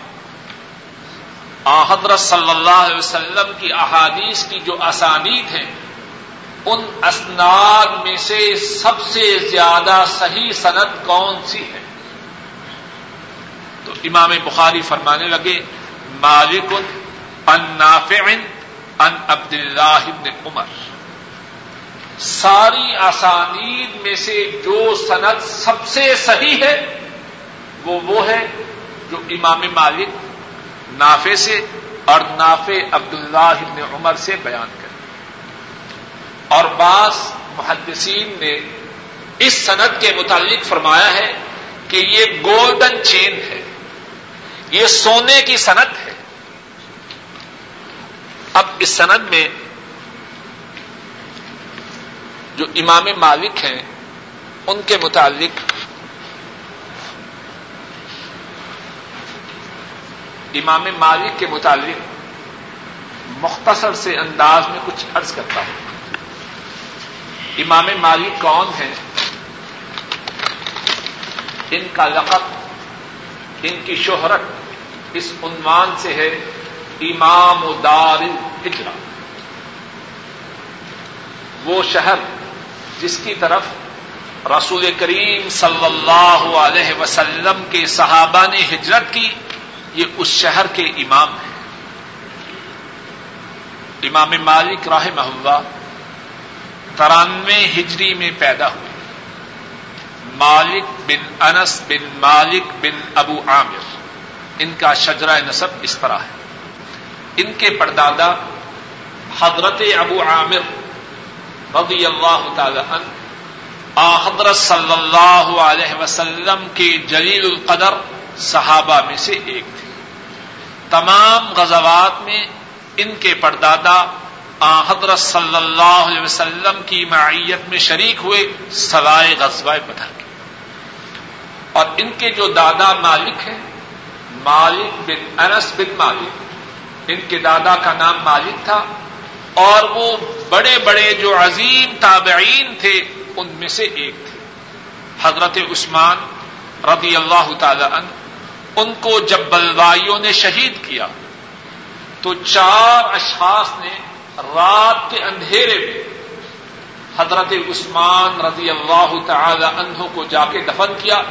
Speaker 1: حضرت صلی اللہ علیہ وسلم کی احادیث کی جو اسانید ہیں، ان اسناد میں سے سب سے زیادہ صحیح صنعت کون سی ہے؟ تو امام بخاری فرمانے لگے، مالک ان نافع ان عبد اللہ عمر۔ ساری آسانید میں سے جو صنعت سب سے صحیح ہے، وہ وہ ہے جو امام مالک نافے سے اور نافع عبداللہ ابن عمر سے بیان کرے۔ اور بعض محدثین نے اس صنعت کے متعلق فرمایا ہے کہ یہ گولڈن چین ہے، یہ سونے کی صنعت ہے۔ اب اس صنعت میں جو امام مالک ہیں، ان کے متعلق امام مالک کے متعلق مختصر سے انداز میں کچھ عرض کرتا ہوں۔ امام مالک کون ہیں؟ ان کا لقب، ان کی شہرت اس عنوان سے ہے امام دار ہجرا وہ شہر جس کی طرف رسول کریم صلی اللہ علیہ وسلم کے صحابہ نے ہجرت کی، یہ اس شہر کے امام ہیں۔ امام مالک راہ محلہ ترانوے ہجری میں پیدا ہوئے۔ مالک بن انس بن مالک بن ابو عامر۔ ان کا شجرہ نصب اس طرح ہے۔ ان کے پردادا حضرت ابو عامر رضی اللہ تعالی عنہ، آ حضرت صلی اللہ علیہ وسلم کے جلیل القدر صحابہ میں سے ایک تھے تمام غزوات میں ان کے پردادا حضرت صلی اللہ علیہ وسلم کی معیت میں شریک ہوئے سوائے غزوہ بدر کے۔ اور ان کے جو دادا مالک ہیں، مالک بن انس بن مالک، ان کے دادا کا نام مالک تھا اور وہ بڑے بڑے جو عظیم تابعین تھے، ان میں سے ایک تھے۔ حضرت عثمان رضی اللہ تعالی عنہ، ان کو جب بلوائیوں نے شہید کیا، تو چار اشخاص نے رات کے اندھیرے میں حضرت عثمان رضی اللہ تعالی عنہ کو جا کے دفن کیا۔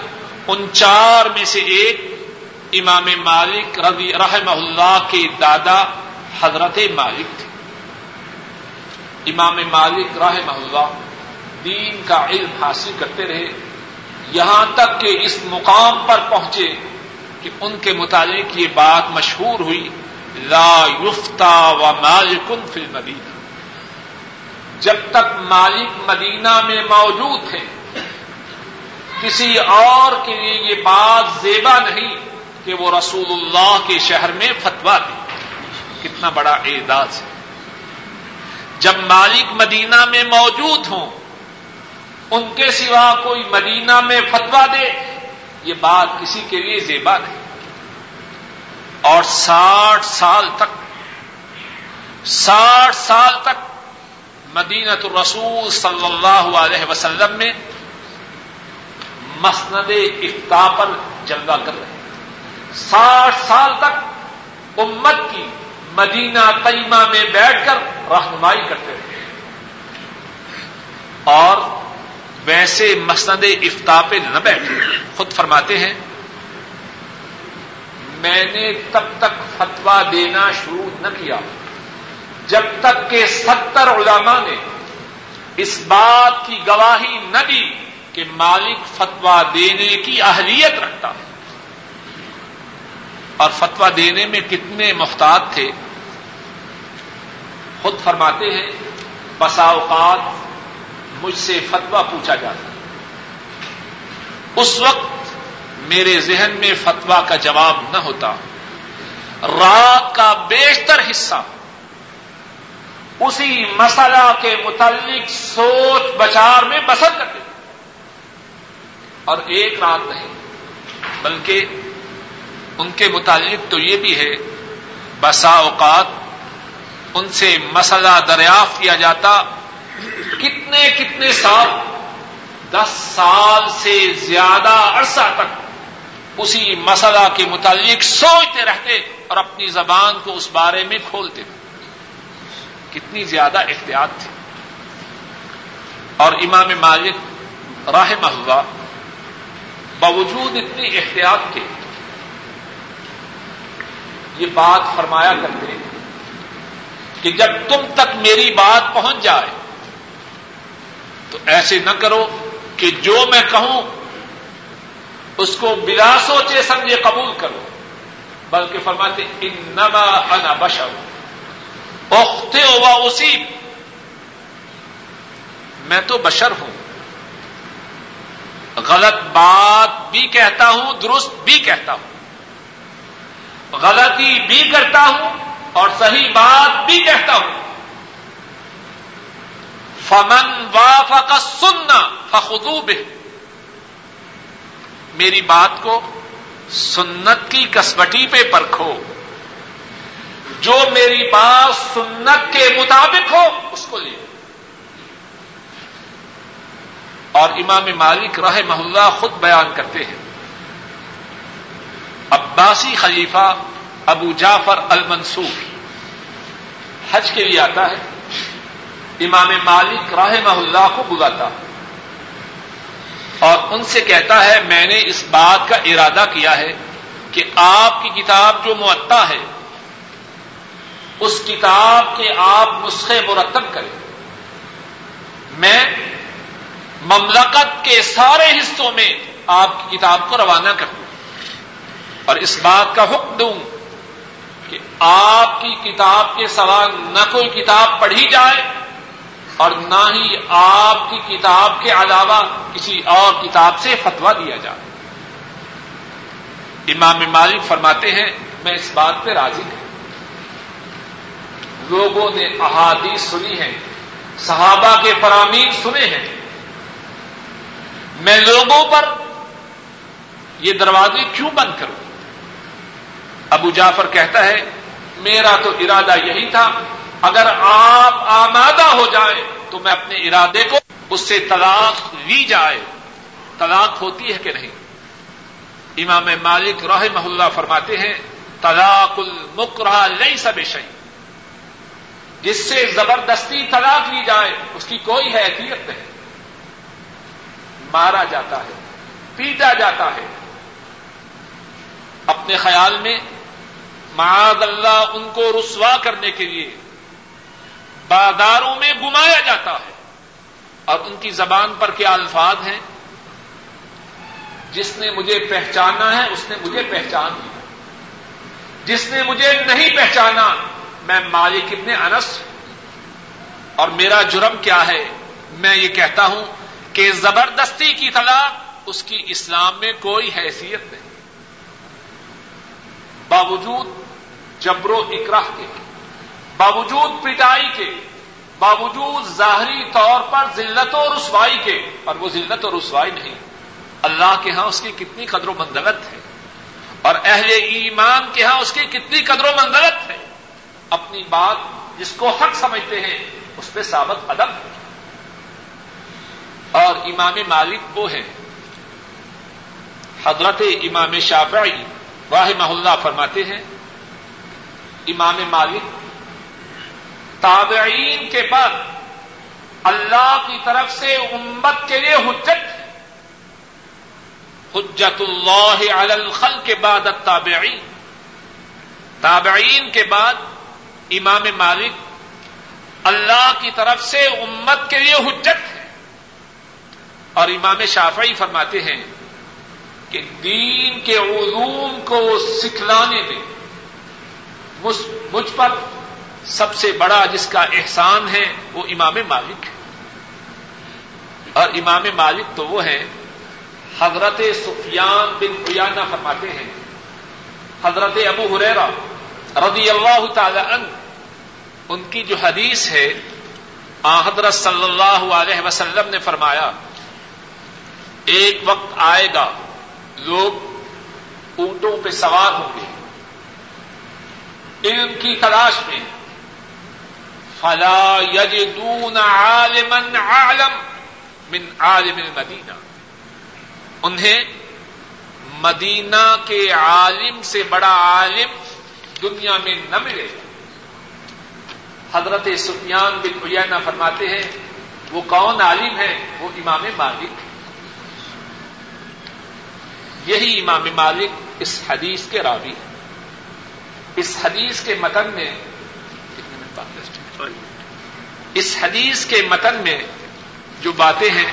Speaker 1: ان چار میں سے ایک امام مالک رضی رحمہ اللہ کے دادا حضرت مالک تھے۔ امام مالک رحمہ اللہ دین کا علم حاصل کرتے رہے، یہاں تک کہ اس مقام پر پہنچے کہ ان کے متعلق یہ بات مشہور ہوئی، لا یفتا و مالکن فی المدینہ۔ جب تک مالک مدینہ میں موجود تھے کسی اور کے لیے یہ بات زیبا نہیں کہ وہ رسول اللہ کے شہر میں فتوا دے۔ کتنا بڑا اعزاز ہے۔ جب مالک مدینہ میں موجود ہوں، ان کے سوا کوئی مدینہ میں فتوا دے، یہ بات کسی کے لیے زیبا نہیں۔ اور ساٹھ سال تک، ساٹھ سال تک مدینت الرسول صلی اللہ علیہ وسلم میں مسند افتا پر جلوہ کر رہے۔ ساٹھ سال تک امت کی مدینہ طیمہ میں بیٹھ کر رہنمائی کرتے رہے۔ اور ویسے مسند افتا پہ نہ بیٹھے۔ خود فرماتے ہیں، میں نے تب تک فتوا دینا شروع نہ کیا۔ جب تک کہ ستر علماء نے اس بات کی گواہی نہ دی کہ مالک فتوا دینے کی اہلیت رکھتا۔ اور فتوا دینے میں کتنے محتاط تھے۔ خود فرماتے ہیں، بسا اوقات مجھ سے فتوا پوچھا جاتا اس وقت میرے ذہن میں فتوا کا جواب نہ ہوتا۔ رات کا بیشتر حصہ اسی مسئلہ کے متعلق سوچ بچار میں بسر کرتے۔ اور ایک رات نہیں، بلکہ ان کے متعلق تو یہ بھی ہے، بسا اوقات ان سے مسئلہ دریافت کیا جاتا، کتنے کتنے سال، دس سال سے زیادہ عرصہ تک اسی مسئلہ کے متعلق سوچتے رہتے اور اپنی زبان کو اس بارے میں کھولتے۔ کتنی زیادہ احتیاط تھی۔ اور امام مالک راہ محلہ باوجود اتنی احتیاط کے یہ بات فرمایا کرتے کہ جب تم تک میری بات پہنچ جائے، تو ایسے نہ کرو کہ جو میں کہوں، اس کو بلا سوچے سمجھے قبول کرو، بلکہ فرماتے، انما انا بشر، اختے ہوا اسی میں تو بشر ہوں۔ غلط بات بھی کہتا ہوں، درست بھی کہتا ہوں۔ غلطی بھی کرتا ہوں اور صحیح بات بھی کہتا ہوں۔ فمن وافق سننا فخو میری بات کو سنت کی کسبٹی پہ پرکھو۔ جو میری بات سنت کے مطابق ہو، اس کو لے۔ اور امام مالک رہ محلہ خود بیان کرتے ہیں۔ عباسی خلیفہ ابو جعفر المنصور۔ حج کے لیے آتا ہے۔ امام مالک راہ اللہ کو بلاتا۔ اور ان سے کہتا ہے، میں نے اس بات کا ارادہ کیا ہے کہ آپ کی کتاب جو معطا ہے، اس کتاب کے آپ نسخے مرتب کریں۔ میں مملکت کے سارے حصوں میں آپ کی کتاب کو روانہ کر دوں اور اس بات کا حکم دوں کہ آپ کی کتاب کے سوا نہ کوئی کتاب پڑھی جائے اور نہ ہی آپ کی کتاب کے علاوہ کسی اور کتاب سے فتوا دیا جائے۔ امام مالک فرماتے ہیں، میں اس بات پہ راضی ہوں لوگوں نے احادیث سنی ہے صحابہ کے فرامین سنے ہیں۔ میں لوگوں پر یہ دروازے کیوں بند کروں؟ ابو جعفر کہتا ہے، میرا تو ارادہ یہی تھا، اگر آپ آمادہ ہو جائیں، تو میں اپنے ارادے کو اس سے طلاق لی جائے. طلاق ہوتی ہے کہ نہیں؟ امام مالک راہ محلہ فرماتے ہیں، طلاق المکرہ لئی سب شہید جس سے زبردستی طلاق لی جائے، اس کی کوئی حیثیت نہیں۔ مارا جاتا ہے، پیٹا جاتا ہے۔ اپنے خیال میں معاذ اللہ ان کو رسوا کرنے کے لیے بازاروں میں گمایا جاتا ہے۔ اور ان کی زبان پر کیا الفاظ ہیں؟ جس نے مجھے پہچانا ہے، اس نے مجھے پہچان لیا۔ جس نے مجھے نہیں پہچانا، میں مالک ابن انس اور میرا جرم کیا ہے؟ میں یہ کہتا ہوں کہ زبردستی کی طلاق اس کی اسلام میں کوئی حیثیت نہیں۔ باوجود جبر و اکراہ کے، باوجود پٹائی کے، باوجود ظاہری طور پر ذلت و رسوائی کے اور وہ ذلت و رسوائی نہیں۔ اللہ کے ہاں اس کی کتنی قدر و مندلت ہے۔ اور اہل ایمان کے ہاں اس کی کتنی قدر و مندلت ہے۔ اپنی بات جس کو حق سمجھتے ہیں، اس پہ ثابت ادب ہے۔ اور امام مالک وہ ہیں۔ حضرت امام شافعی واہ محلہ فرماتے ہیں امام مالک، تابعین کے بعد اللہ کی طرف سے امت کے لیے حجت۔ حجت اللہ علی الخل کے بعد تابعین تابعین کے بعد امام مالک اللہ کی طرف سے امت کے لیے حجت۔ ہے اور امام شافعی فرماتے ہیں کہ دین کے علوم کو سکھلانے میں مجھ پر سب سے بڑا جس کا احسان ہے وہ امام مالک ہے۔ اور امام مالک تو وہ ہے حضرت سفیان بن قیانہ فرماتے ہیں۔ حضرت ابو حریرا رضی اللہ تعالی عنہ، ان کی جو حدیث ہے آ حضرت صلی اللہ علیہ وسلم نے فرمایا، ایک وقت آئے گا، لوگ اونٹوں پہ سوار ہوں گے۔ علم کی تلاش میں۔ فلا یجدون عالما عالم من عالم المدینہ انہیں مدینہ کے عالم سے بڑا عالم دنیا میں نہ ملے۔ حضرت سفیان بن عیینہ فرماتے ہیں، وہ کون عالم ہے وہ امام مالک۔ یہی امام مالک اس حدیث کے راوی ہیں۔ اس حدیث کے متن میں اس حدیث کے متن میں جو باتیں ہیں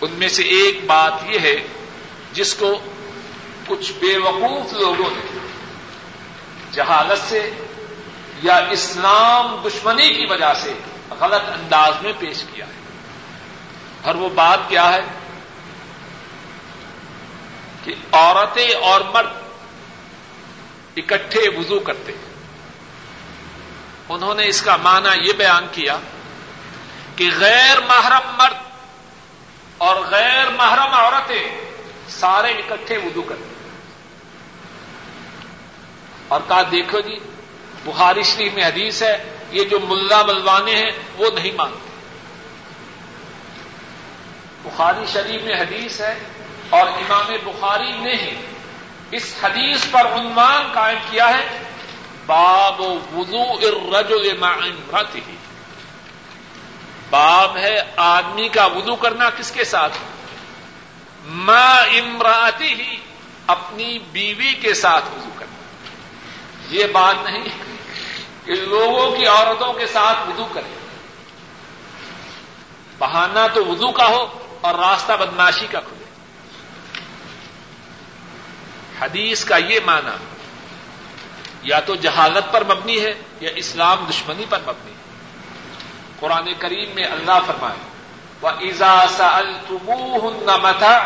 Speaker 1: ان میں سے ایک بات یہ ہے جس کو کچھ بے وقوف لوگوں نے جہالت سے یا اسلام دشمنی کی وجہ سے غلط انداز میں پیش کیا ہے۔ اور وہ بات کیا ہے کہ عورتیں اور مرد اکٹھے وضو کرتے۔ انہوں نے اس کا معنی یہ بیان کیا کہ غیر محرم مرد اور غیر محرم عورتیں سارے اکٹھے وضو کرتے۔ اور کہا، دیکھو جی بخاری شریف میں حدیث ہے، یہ جو ملا ملوانے ہیں، وہ نہیں مانتے۔ بخاری شریف میں حدیث ہے اور امام بخاری نے ہی اس حدیث پر عنوان قائم کیا ہے، باب وضو ارجل مع امرته باب ہے آدمی کا وضو کرنا کس کے ساتھ؟ ماں امراتی ہی اپنی بیوی کے ساتھ وضو کرنا۔ یہ بات نہیں کہ لوگوں کی عورتوں کے ساتھ وضو کرے۔ بہانا تو وضو کا ہو اور راستہ بدماشی کا کھلے حدیث کا یہ معنی، یا تو جہالت پر مبنی ہے یا اسلام دشمنی پر مبنی ہے۔ قرآن کریم میں اللہ فرمائے وہ ایزا سا التبو متا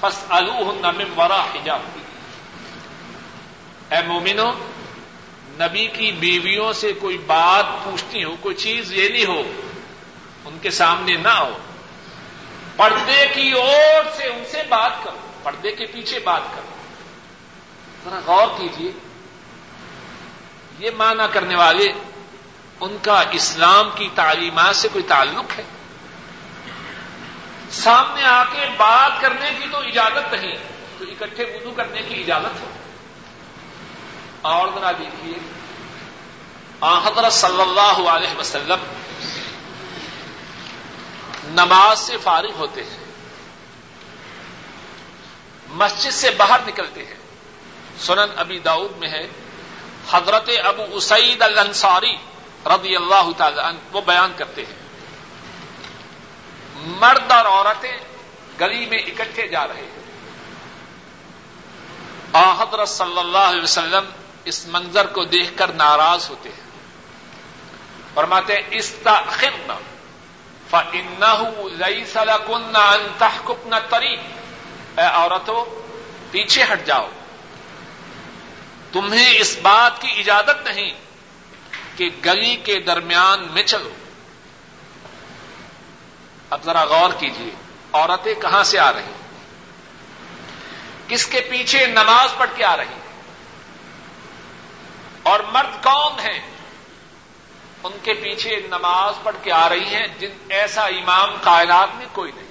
Speaker 1: فس الو ورا حجاب اے مومنو، نبی کی بیویوں سے کوئی بات پوچھتی ہو، کوئی چیز یہ نہیں ہو، ان کے سامنے نہ ہو پردے کی اور سے ان سے بات کرو، پردے کے پیچھے بات کرو۔ ذرا غور کیجیے یہ مانا کرنے والے، ان کا اسلام کی تعلیمات سے کوئی تعلق ہے؟ سامنے آ کے بات کرنے کی تو اجازت نہیں، تو اکٹھے وضو کرنے کی اجازت ہے۔ اور ذرا دیکھیے حضرت صلی اللہ علیہ وسلم نماز سے فارغ ہوتے ہیں، مسجد سے باہر نکلتے ہیں۔ سنن ابی داؤد میں ہے، حضرت ابو اسعید الانصاری رضی اللہ تعالی عنہ، وہ بیان کرتے ہیں۔ مرد اور عورتیں گلی میں اکٹھے جا رہے ہیں۔ آ حضرت صلی اللہ علیہ وسلم اس منظر کو دیکھ کر ناراض ہوتے ہیں۔ فرماتے ہیں استخر لئی سلکن انتحکن تری اے عورتوں پیچھے ہٹ جاؤ۔ تمہیں اس بات کی اجازت نہیں کہ گلی کے درمیان میں چلو۔ اب ذرا غور کیجیے عورتیں کہاں سے آ رہی؟ کس کے پیچھے نماز پڑھ کے آ رہی؟ اور مرد کون ہیں؟ ان کے پیچھے نماز پڑھ کے آ رہی ہیں جن ایسا امام کائنات میں کوئی نہیں۔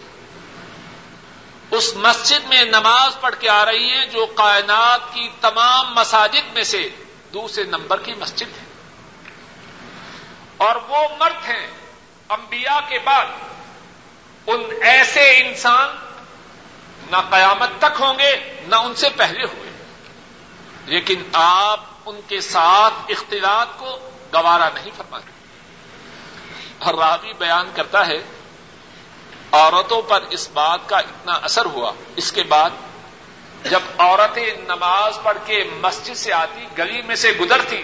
Speaker 1: اس مسجد میں نماز پڑھ کے آ رہی ہیں جو کائنات کی تمام مساجد میں سے دوسرے نمبر کی مسجد ہے۔ اور وہ مرد ہیں انبیاء کے بعد۔ ان ایسے انسان نہ قیامت تک ہوں گے، نہ ان سے پہلے ہوئے لیکن آپ ان کے ساتھ اختلاط کو گوارا نہیں فرماتے۔ اور راوی بیان کرتا ہے عورتوں پر اس بات کا اتنا اثر ہوا۔ اس کے بعد جب عورتیں نماز پڑھ کے مسجد سے آتی، گلی میں سے گزرتی،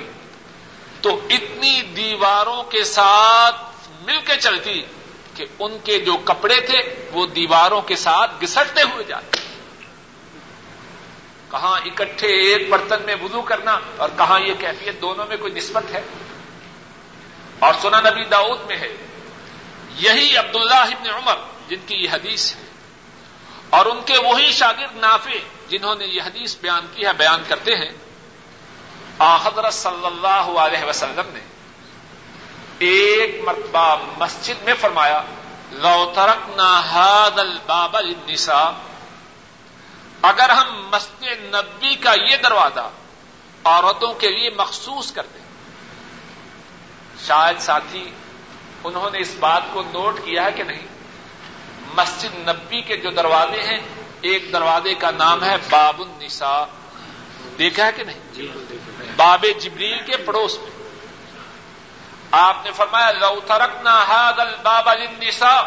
Speaker 1: تو اتنی دیواروں کے ساتھ مل کے چلتی کہ ان کے جو کپڑے تھے، وہ دیواروں کے ساتھ گسٹتے ہوئے جاتے۔ کہاں اکٹھے ایک برتن میں وضو کرنا اور کہاں یہ کیفیت دونوں میں کوئی نسبت ہے؟ اور سنا نبی داؤد میں ہے۔ یہی عبداللہ ابن عمر جن کی یہ حدیث ہے اور ان کے وہی شاگرد نافع جنہوں نے یہ حدیث بیان کی ہے، بیان کرتے ہیں۔ حضرت صلی اللہ علیہ وسلم نے ایک مرتبہ مسجد میں فرمایا، لو ترک نہ الباب النساء اگر ہم مسجد نبی کا یہ دروازہ عورتوں کے لیے مخصوص کر دیں۔ شاید ساتھی، انہوں نے اس بات کو نوٹ کیا ہے کہ نہیں؟ مسجد نبی کے جو دروازے ہیں، ایک دروازے کا نام ہے باب النساء۔ دیکھا ہے کہ نہیں؟ باب جبریل کے پڑوس میں۔ آپ نے فرمایا، لو ترکنا حاد الباب النساء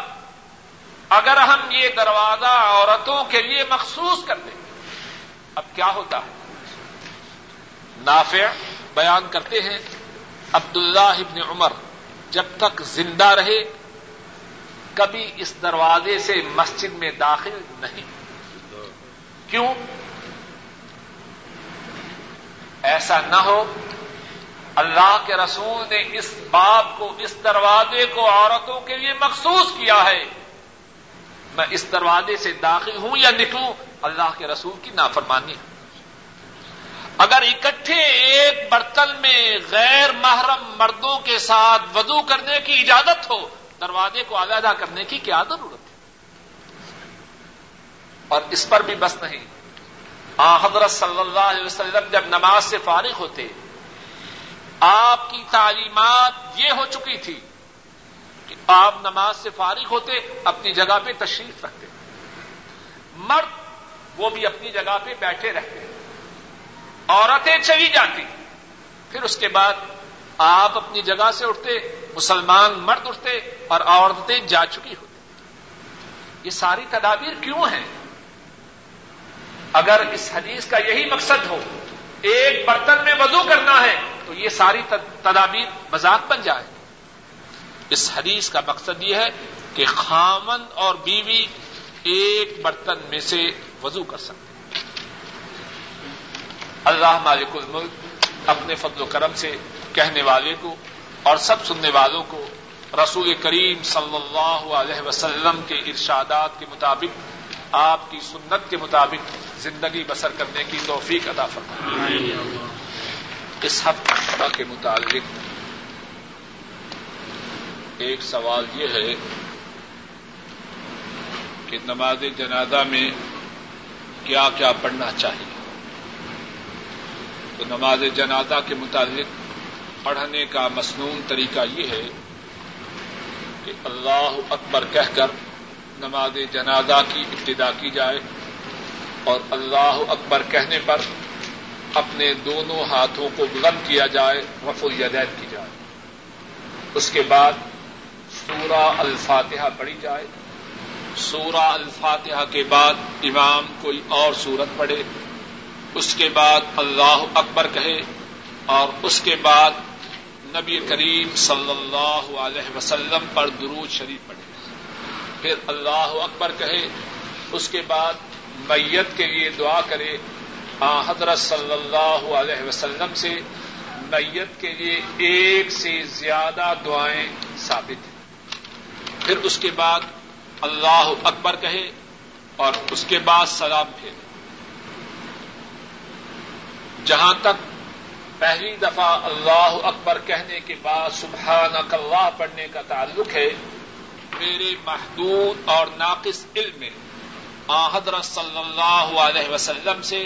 Speaker 1: اگر ہم یہ دروازہ عورتوں کے لیے مخصوص کر دیں۔ اب کیا ہوتا ہے؟ نافع بیان کرتے ہیں عبداللہ ابن عمر۔ جب تک زندہ رہے کبھی اس دروازے سے مسجد میں داخل نہیں۔ کیوں؟ ایسا نہ ہو۔ اللہ کے رسول نے اس باب کو، اس دروازے کو عورتوں کے لیے مخصوص کیا ہے۔ میں اس دروازے سے داخل ہوں یا نکلوں، اللہ کے رسول کی نافرمانی ہے۔ اگر اکٹھے ایک برتن میں غیر محرم مردوں کے ساتھ وضو کرنے کی اجازت ہو دروازے کو علیحدہ کرنے کی کیا ضرورت ہے؟ اور اس پر بھی بس نہیں۔ آ، حضرت صلی اللہ علیہ وسلم جب نماز سے فارغ ہوتے، آپ کی تعلیمات یہ ہو چکی تھی کہ آپ نماز سے فارغ ہوتے، اپنی جگہ پہ تشریف رکھتے۔ مرد وہ بھی اپنی جگہ پہ بیٹھے رہتے۔ عورتیں چلی جاتی۔ پھر اس کے بعد آپ اپنی جگہ سے اٹھتے مسلمان مرد اٹھتے اور عورتیں جا چکی ہوتی۔ یہ ساری تدابیر کیوں ہیں؟ اگر اس حدیث کا یہی مقصد ہو، ایک برتن میں وضو کرنا ہے، تو یہ ساری تدابیر مذاق بن جائے۔ اس حدیث کا مقصد یہ ہے کہ خامن اور بیوی ایک برتن میں سے وضو کر سکتے اللہ مالک الملک اپنے فضل و کرم سے کہنے والے کو اور سب سننے والوں کو رسول کریم صلی اللہ علیہ وسلم کے ارشادات کے مطابق، آپ کی سنت کے مطابق زندگی بسر کرنے کی توفیق ادا فرمائے۔ اس ہفتہ کے متعلق ایک سوال یہ ہے کہ نماز جنازہ میں کیا کیا پڑھنا چاہیے؟ تو نماز جنازہ کے متعلق پڑھنے کا مصنون طریقہ یہ ہے کہ اللہ اکبر کہہ کر نماز جنازہ کی ابتدا کی جائے اور اللہ اکبر کہنے پر اپنے دونوں ہاتھوں کو بلند کیا جائے رف الیدین کی جائے۔ اس کے بعد سورہ الفاتحہ پڑھی جائے۔ سورہ الفاتحہ کے بعد امام کوئی اور سورت پڑھے۔ اس کے بعد اللہ اکبر کہے اور اس کے بعد نبی کریم صلی اللہ علیہ وسلم پر درود شریف پڑھے۔ پھر اللہ اکبر کہے، اس کے بعد میت کے لیے دعا کرے۔ آ حضرت صلی اللہ علیہ وسلم سے میت کے لیے ایک سے زیادہ دعائیں ثابت ہیں۔ پھر اس کے بعد اللہ اکبر کہے اور اس کے بعد سلام پھیرے۔ جہاں تک پہلی دفعہ اللہ اکبر کہنے کے بعد سبحان اللہ پڑھنے کا تعلق ہے، میرے محدود اور ناقص علم میں حضرت صلی اللہ علیہ وسلم سے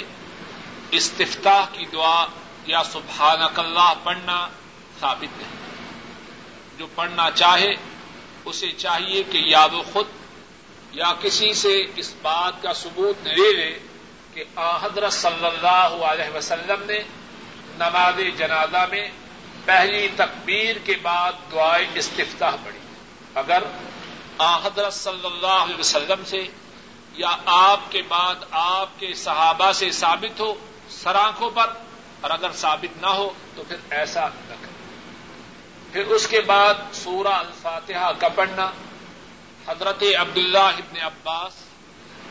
Speaker 1: استفتاح کی دعا یا سبحان اللہ پڑھنا ثابت ہے۔ جو پڑھنا چاہے، اسے چاہیے کہ یا وہ خود یا کسی سے اس بات کا ثبوت لے لے کہ آ حضرت صلی اللہ علیہ وسلم نے نماز جنازہ میں پہلی تکبیر کے بعد دعائیں استفتاح پڑھی۔ اگر آ حضرت صلی اللہ علیہ وسلم سے یا آپ کے بعد آپ کے صحابہ سے ثابت ہو سرآنکھوں پر، اور اگر ثابت نہ ہو تو پھر ایسا نہ کریں۔ پھر اس کے بعد سورہ الفاتحہ کا پڑھنا۔ حضرت عبداللہ ابن عباس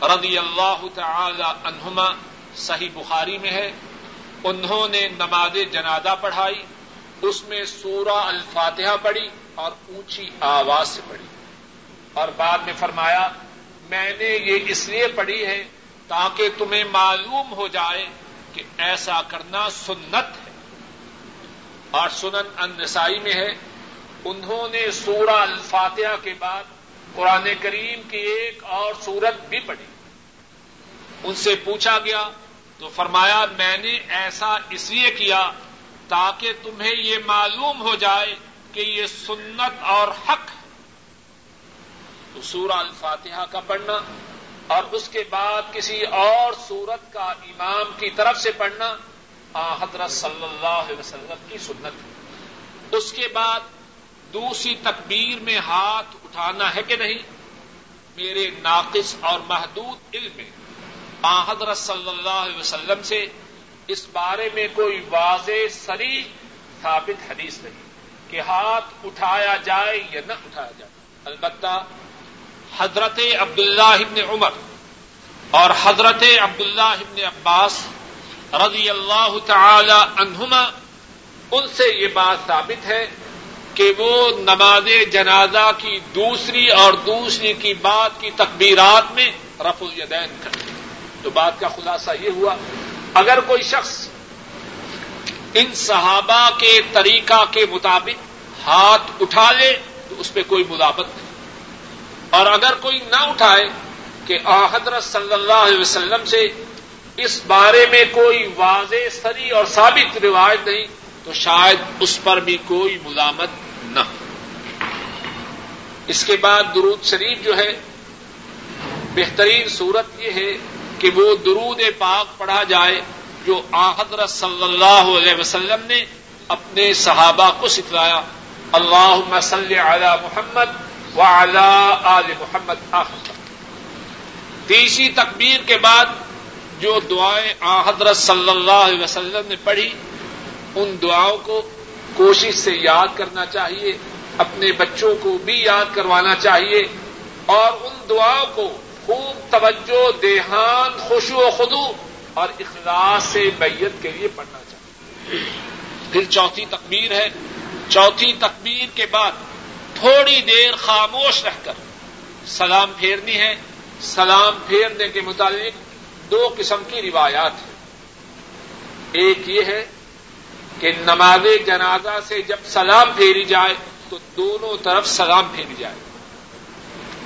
Speaker 1: رضی اللہ تعالی عنہما صحیح بخاری میں ہے۔ انہوں نے نماز جنازہ پڑھائی، اس میں سورہ الفاتحہ پڑھی اور اونچی آواز سے پڑھی۔ اور بعد میں فرمایا، میں نے یہ اس لیے پڑھی ہے تاکہ تمہیں معلوم ہو جائے کہ ایسا کرنا سنت ہے۔ اور سنن النسائی میں ہے، انہوں نے سورہ الفاتحہ کے بعد قرآن کریم کی ایک اور سورت بھی پڑھی۔ ان سے پوچھا گیا تو فرمایا میں نے ایسا اس لیے کیا تاکہ تمہیں یہ معلوم ہو جائے کہ یہ سنت اور حق تو سورہ الفاتحہ کا پڑھنا اور اس کے بعد کسی اور سورت کا امام کی طرف سے پڑھنا حضرت صلی اللہ علیہ وسلم کی سنت اس کے بعد دوسری تکبیر میں ہاتھ اٹھانا ہے کہ نہیں؟ میرے ناقص اور محدود علم میں۔ حضرت صلی اللہ علیہ وسلم سے اس بارے میں کوئی واضح سری ثابت حدیث نہیں کہ ہاتھ اٹھایا جائے یا نہ اٹھایا جائے۔ البتہ حضرت عبداللہ ابن عمر اور حضرت عبداللہ ابن عباس رضی اللہ تعالی عنہما ان سے یہ بات ثابت ہے کہ وہ نماز جنازہ کی دوسری اور دوسری کی بات کی تکبیرات میں رف الیدین کرتے تو بات کا خلاصہ یہ ہوا، اگر کوئی شخص ان صحابہ کے طریقہ کے مطابق ہاتھ اٹھا لے، تو اس پہ کوئی مدابت نہیں۔ اور اگر کوئی نہ اٹھائے کہ حضرت صلی اللہ علیہ وسلم سے اس بارے میں کوئی واضح سری اور ثابت روایت نہیں، تو شاید اس پر بھی کوئی ملامت نہ ہو۔ اس کے بعد درود شریف جو ہے، بہترین صورت یہ ہے کہ وہ درود پاک پڑھا جائے جو حضرت صلی اللہ علیہ وسلم نے اپنے صحابہ کو سکھلایا۔ اللہ صلی علی محمد و آل محمد تیسری تکبیر کے بعد جو دعائیں حضرت صلی اللہ علیہ وسلم نے پڑھی، ان دعاؤں کو کوشش سے یاد کرنا چاہیے، اپنے بچوں کو بھی یاد کروانا چاہیے اور ان دعاؤں کو خوب توجہ، دیہان خوشو و خدو اور اخلاص سے میت کے لیے پڑھنا چاہیے۔ پھر چوتھی تکبیر ہے۔ چوتھی تکبیر کے بعد تھوڑی دیر خاموش رہ کر سلام پھیرنی ہے۔ سلام پھیرنے کے متعلق دو قسم کی روایات ہیں۔ ایک یہ ہے کہ نماز جنازہ سے جب سلام پھیری جائے تو دونوں طرف سلام پھیری جائے۔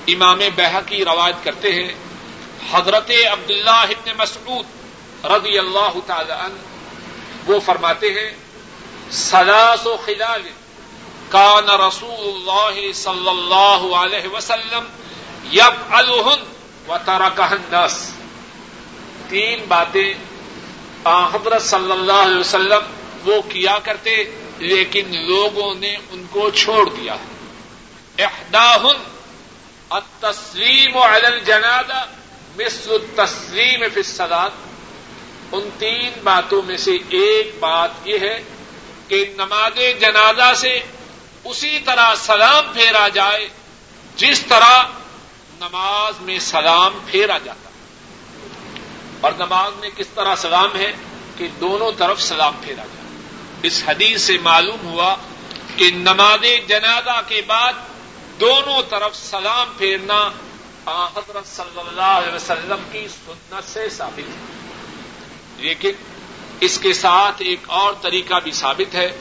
Speaker 1: امام بہ کی روایت کرتے ہیں، حضرت عبداللہ ابن مسعود رضی اللہ تعالی عنہ، وہ فرماتے ہیں، سلاس و خلال کان رسول اللہ صلی اللہ علیہ وسلم یب الحن و ترکہنس تین باتیں حضرت صلی اللہ علیہ وسلم وہ کیا کرتے، لیکن لوگوں نے ان کو چھوڑ دیا۔ احداہن التسلیم علی الجنازہ مثل التسلیم فی الصلاۃ ان تین باتوں میں سے ایک بات یہ ہے کہ نماز جنازہ سے اسی طرح سلام پھیرا جائے جس طرح نماز میں سلام پھیرا جاتا اور نماز میں کس طرح سلام ہے کہ دونوں طرف سلام پھیرا جائے۔ اس حدیث سے معلوم ہوا کہ نماز جنازہ کے بعد دونوں طرف سلام پھیرنا حضرت صلی اللہ علیہ وسلم کی سنت سے ثابت ہے۔ لیکن اس کے ساتھ ایک اور طریقہ بھی ثابت ہے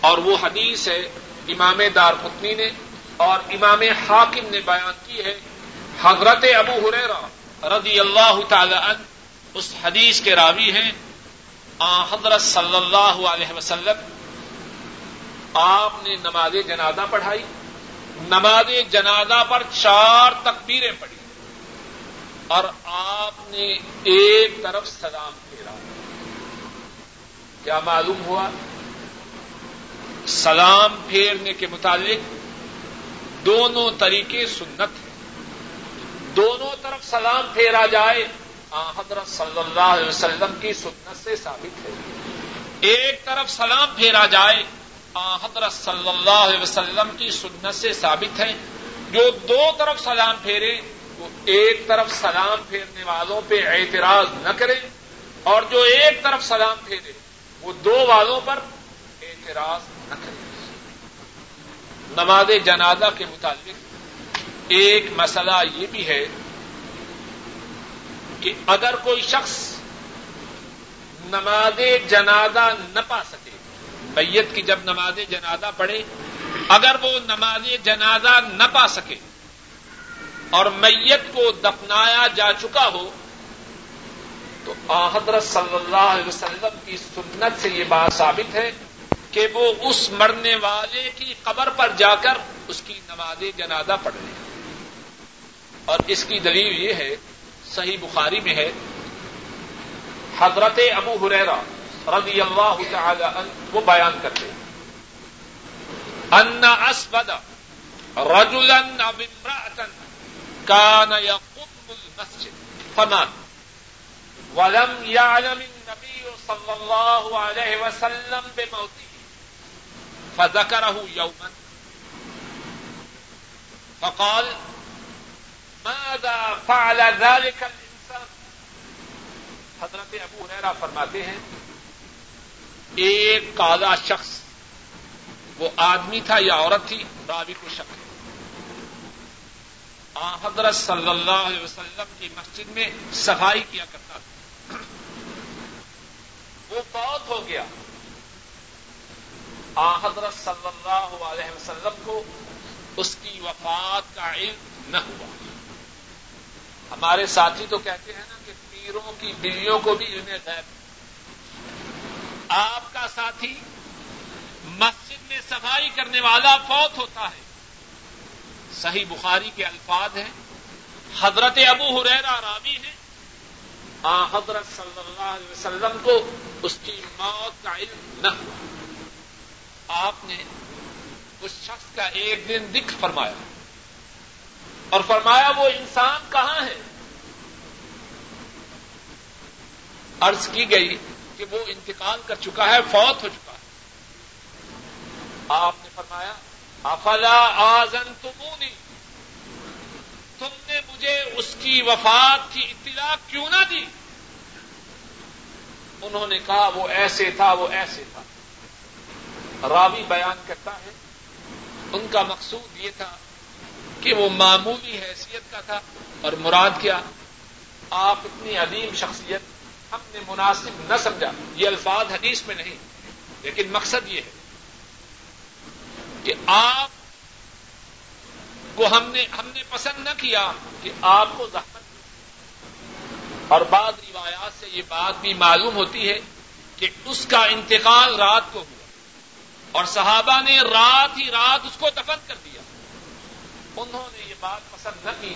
Speaker 1: اور وہ حدیث ہے، امام دار پتنی نے اور امام حاکم نے بیان کی ہے۔ حضرت ابو حریرا رضی اللہ تعالی عنہ اس حدیث کے راوی ہیں۔ حضرت صلی اللہ علیہ وسلم، آپ نے نماز جنازہ پڑھائی۔ نماز جنازہ پر چار تکبیریں پڑھی اور آپ نے ایک طرف سلام پھیرا۔ کیا معلوم ہوا؟ سلام پھیرنے کے متعلق دونوں طریقے سنت ہیں۔ دونوں طرف سلام پھیرا جائے حضرت صلی اللہ علیہ وسلم کی سنت سے ثابت ہے۔ ایک طرف سلام پھیرا جائے حضرت صلی اللہ علیہ وسلم کی سنت سے ثابت ہے جو دو طرف سلام پھیرے، وہ ایک طرف سلام پھیرنے والوں پہ اعتراض نہ کرے اور جو ایک طرف سلام پھیرے، وہ دو والوں پر اعتراض نہ کرے۔ نماز جنازہ کے متعلق ایک مسئلہ یہ بھی ہے کہ اگر کوئی شخص نماز جنازہ نہ پا سکے میت کی جب نماز جنازہ پڑھے، اگر وہ نماز جنازہ نہ پا سکے اور میت کو دفنایا جا چکا ہو، تو حضرت صلی اللہ علیہ وسلم کی سنت سے یہ بات ثابت ہے کہ وہ اس مرنے والے کی قبر پر جا کر اس کی نماز جنازہ پڑھ لیں اور اس کی دلیل یہ ہے، صحیح بخاری میں ہے، حضرت ابو حریرا رضی اللہ تعالی عنہ وہ بیان کرتے ان اسبد رجلا او امرأة كان يقوم المسجد۔ فمات ولم يعلم النبي صلى الله عليه وسلم بموته فذكره يوما فقال، ماذا فعل ذلك الانسان؟ حضرت ابو ریرا فرماتے ہیں ایک کالا شخص، وہ آدمی تھا یا عورت تھی راوی کو شک حضرت صلی اللہ علیہ وسلم کی مسجد میں صفائی کیا کرتا تھا۔ وہ بہت ہو گیا۔ آ حضرت صلی اللہ علیہ وسلم کو اس کی وفات کا علم نہ ہوا۔ ہمارے ساتھی تو کہتے ہیں نا کہ پیروں کی بلیوں کو بھی علم غیب آپ کا ساتھی مسجد میں صفائی کرنے والا فوت ہوتا ہے۔ صحیح بخاری کے الفاظ ہیں۔ حضرت ابو حریرا راوی ہیں۔ آ، حضرت صلی اللہ علیہ وسلم کو اس کی موت کا علم نہ ہوا۔ آپ نے اس شخص کا ایک دن دکھ فرمایا۔ اور فرمایا، وہ انسان کہاں ہے؟ عرض کی گئی کہ وہ انتقال کر چکا ہے، فوت ہو چکا ہے۔ آپ نے فرمایا، افلا آزن تمونی تم نے مجھے اس کی وفات کی اطلاع کیوں نہ دی؟ انہوں نے کہا، وہ ایسے تھا، وہ ایسے تھا۔ راوی بیان کرتا ہے، ان کا مقصود یہ تھا کہ وہ معمولی حیثیت کا تھا اور مراد کیا؟ آپ اتنی عظیم شخصیت ہم نے مناسب نہ سمجھا۔ یہ الفاظ حدیث میں نہیں، لیکن مقصد یہ ہے کہ آپ کو ہم نے ہم نے پسند نہ کیا کہ آپ کو زحمت اور بعض روایات سے یہ بات بھی معلوم ہوتی ہے کہ اس کا انتقال رات کو ہوا۔ اور صحابہ نے رات ہی رات اس کو دفن کر دیا۔ انہوں نے یہ بات پسند نہ کی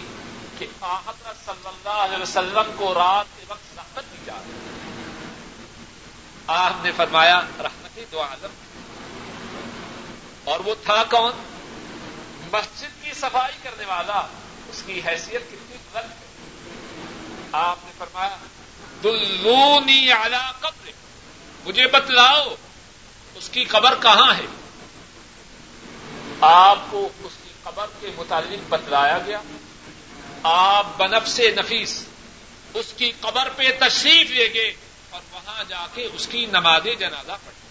Speaker 1: کہ حضرت صلی اللہ علیہ وسلم کو رات کے وقت زحمت دی جا رہی آپ نے فرمایا رحمت دو عالم. اور وہ تھا کون؟ مسجد کی صفائی کرنے والا. اس کی حیثیت کتنی غلط ہے. آپ نے فرمایا، دلونی اعلی قبر مجھے بتلاؤ، اس کی قبر کہاں ہے؟ آپ کو اس کی قبر کے متعلق بتلایا گیا. آپ بنف سے نفیس اس کی قبر پہ تشریف لے گئے. اور وہاں جا کے اس کی نماز جنازہ پڑھی۔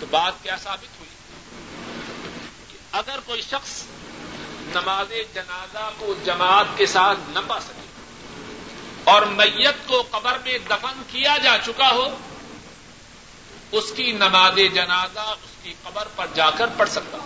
Speaker 1: تو بات کیا ثابت ہوئی؟ کہ اگر کوئی شخص نماز جنازہ کو جماعت کے ساتھ نہ پا سکے اور میت کو قبر میں دفن کیا جا چکا ہو، اس کی نماز جنازہ اس کی قبر پر جا کر پڑھ سکتا۔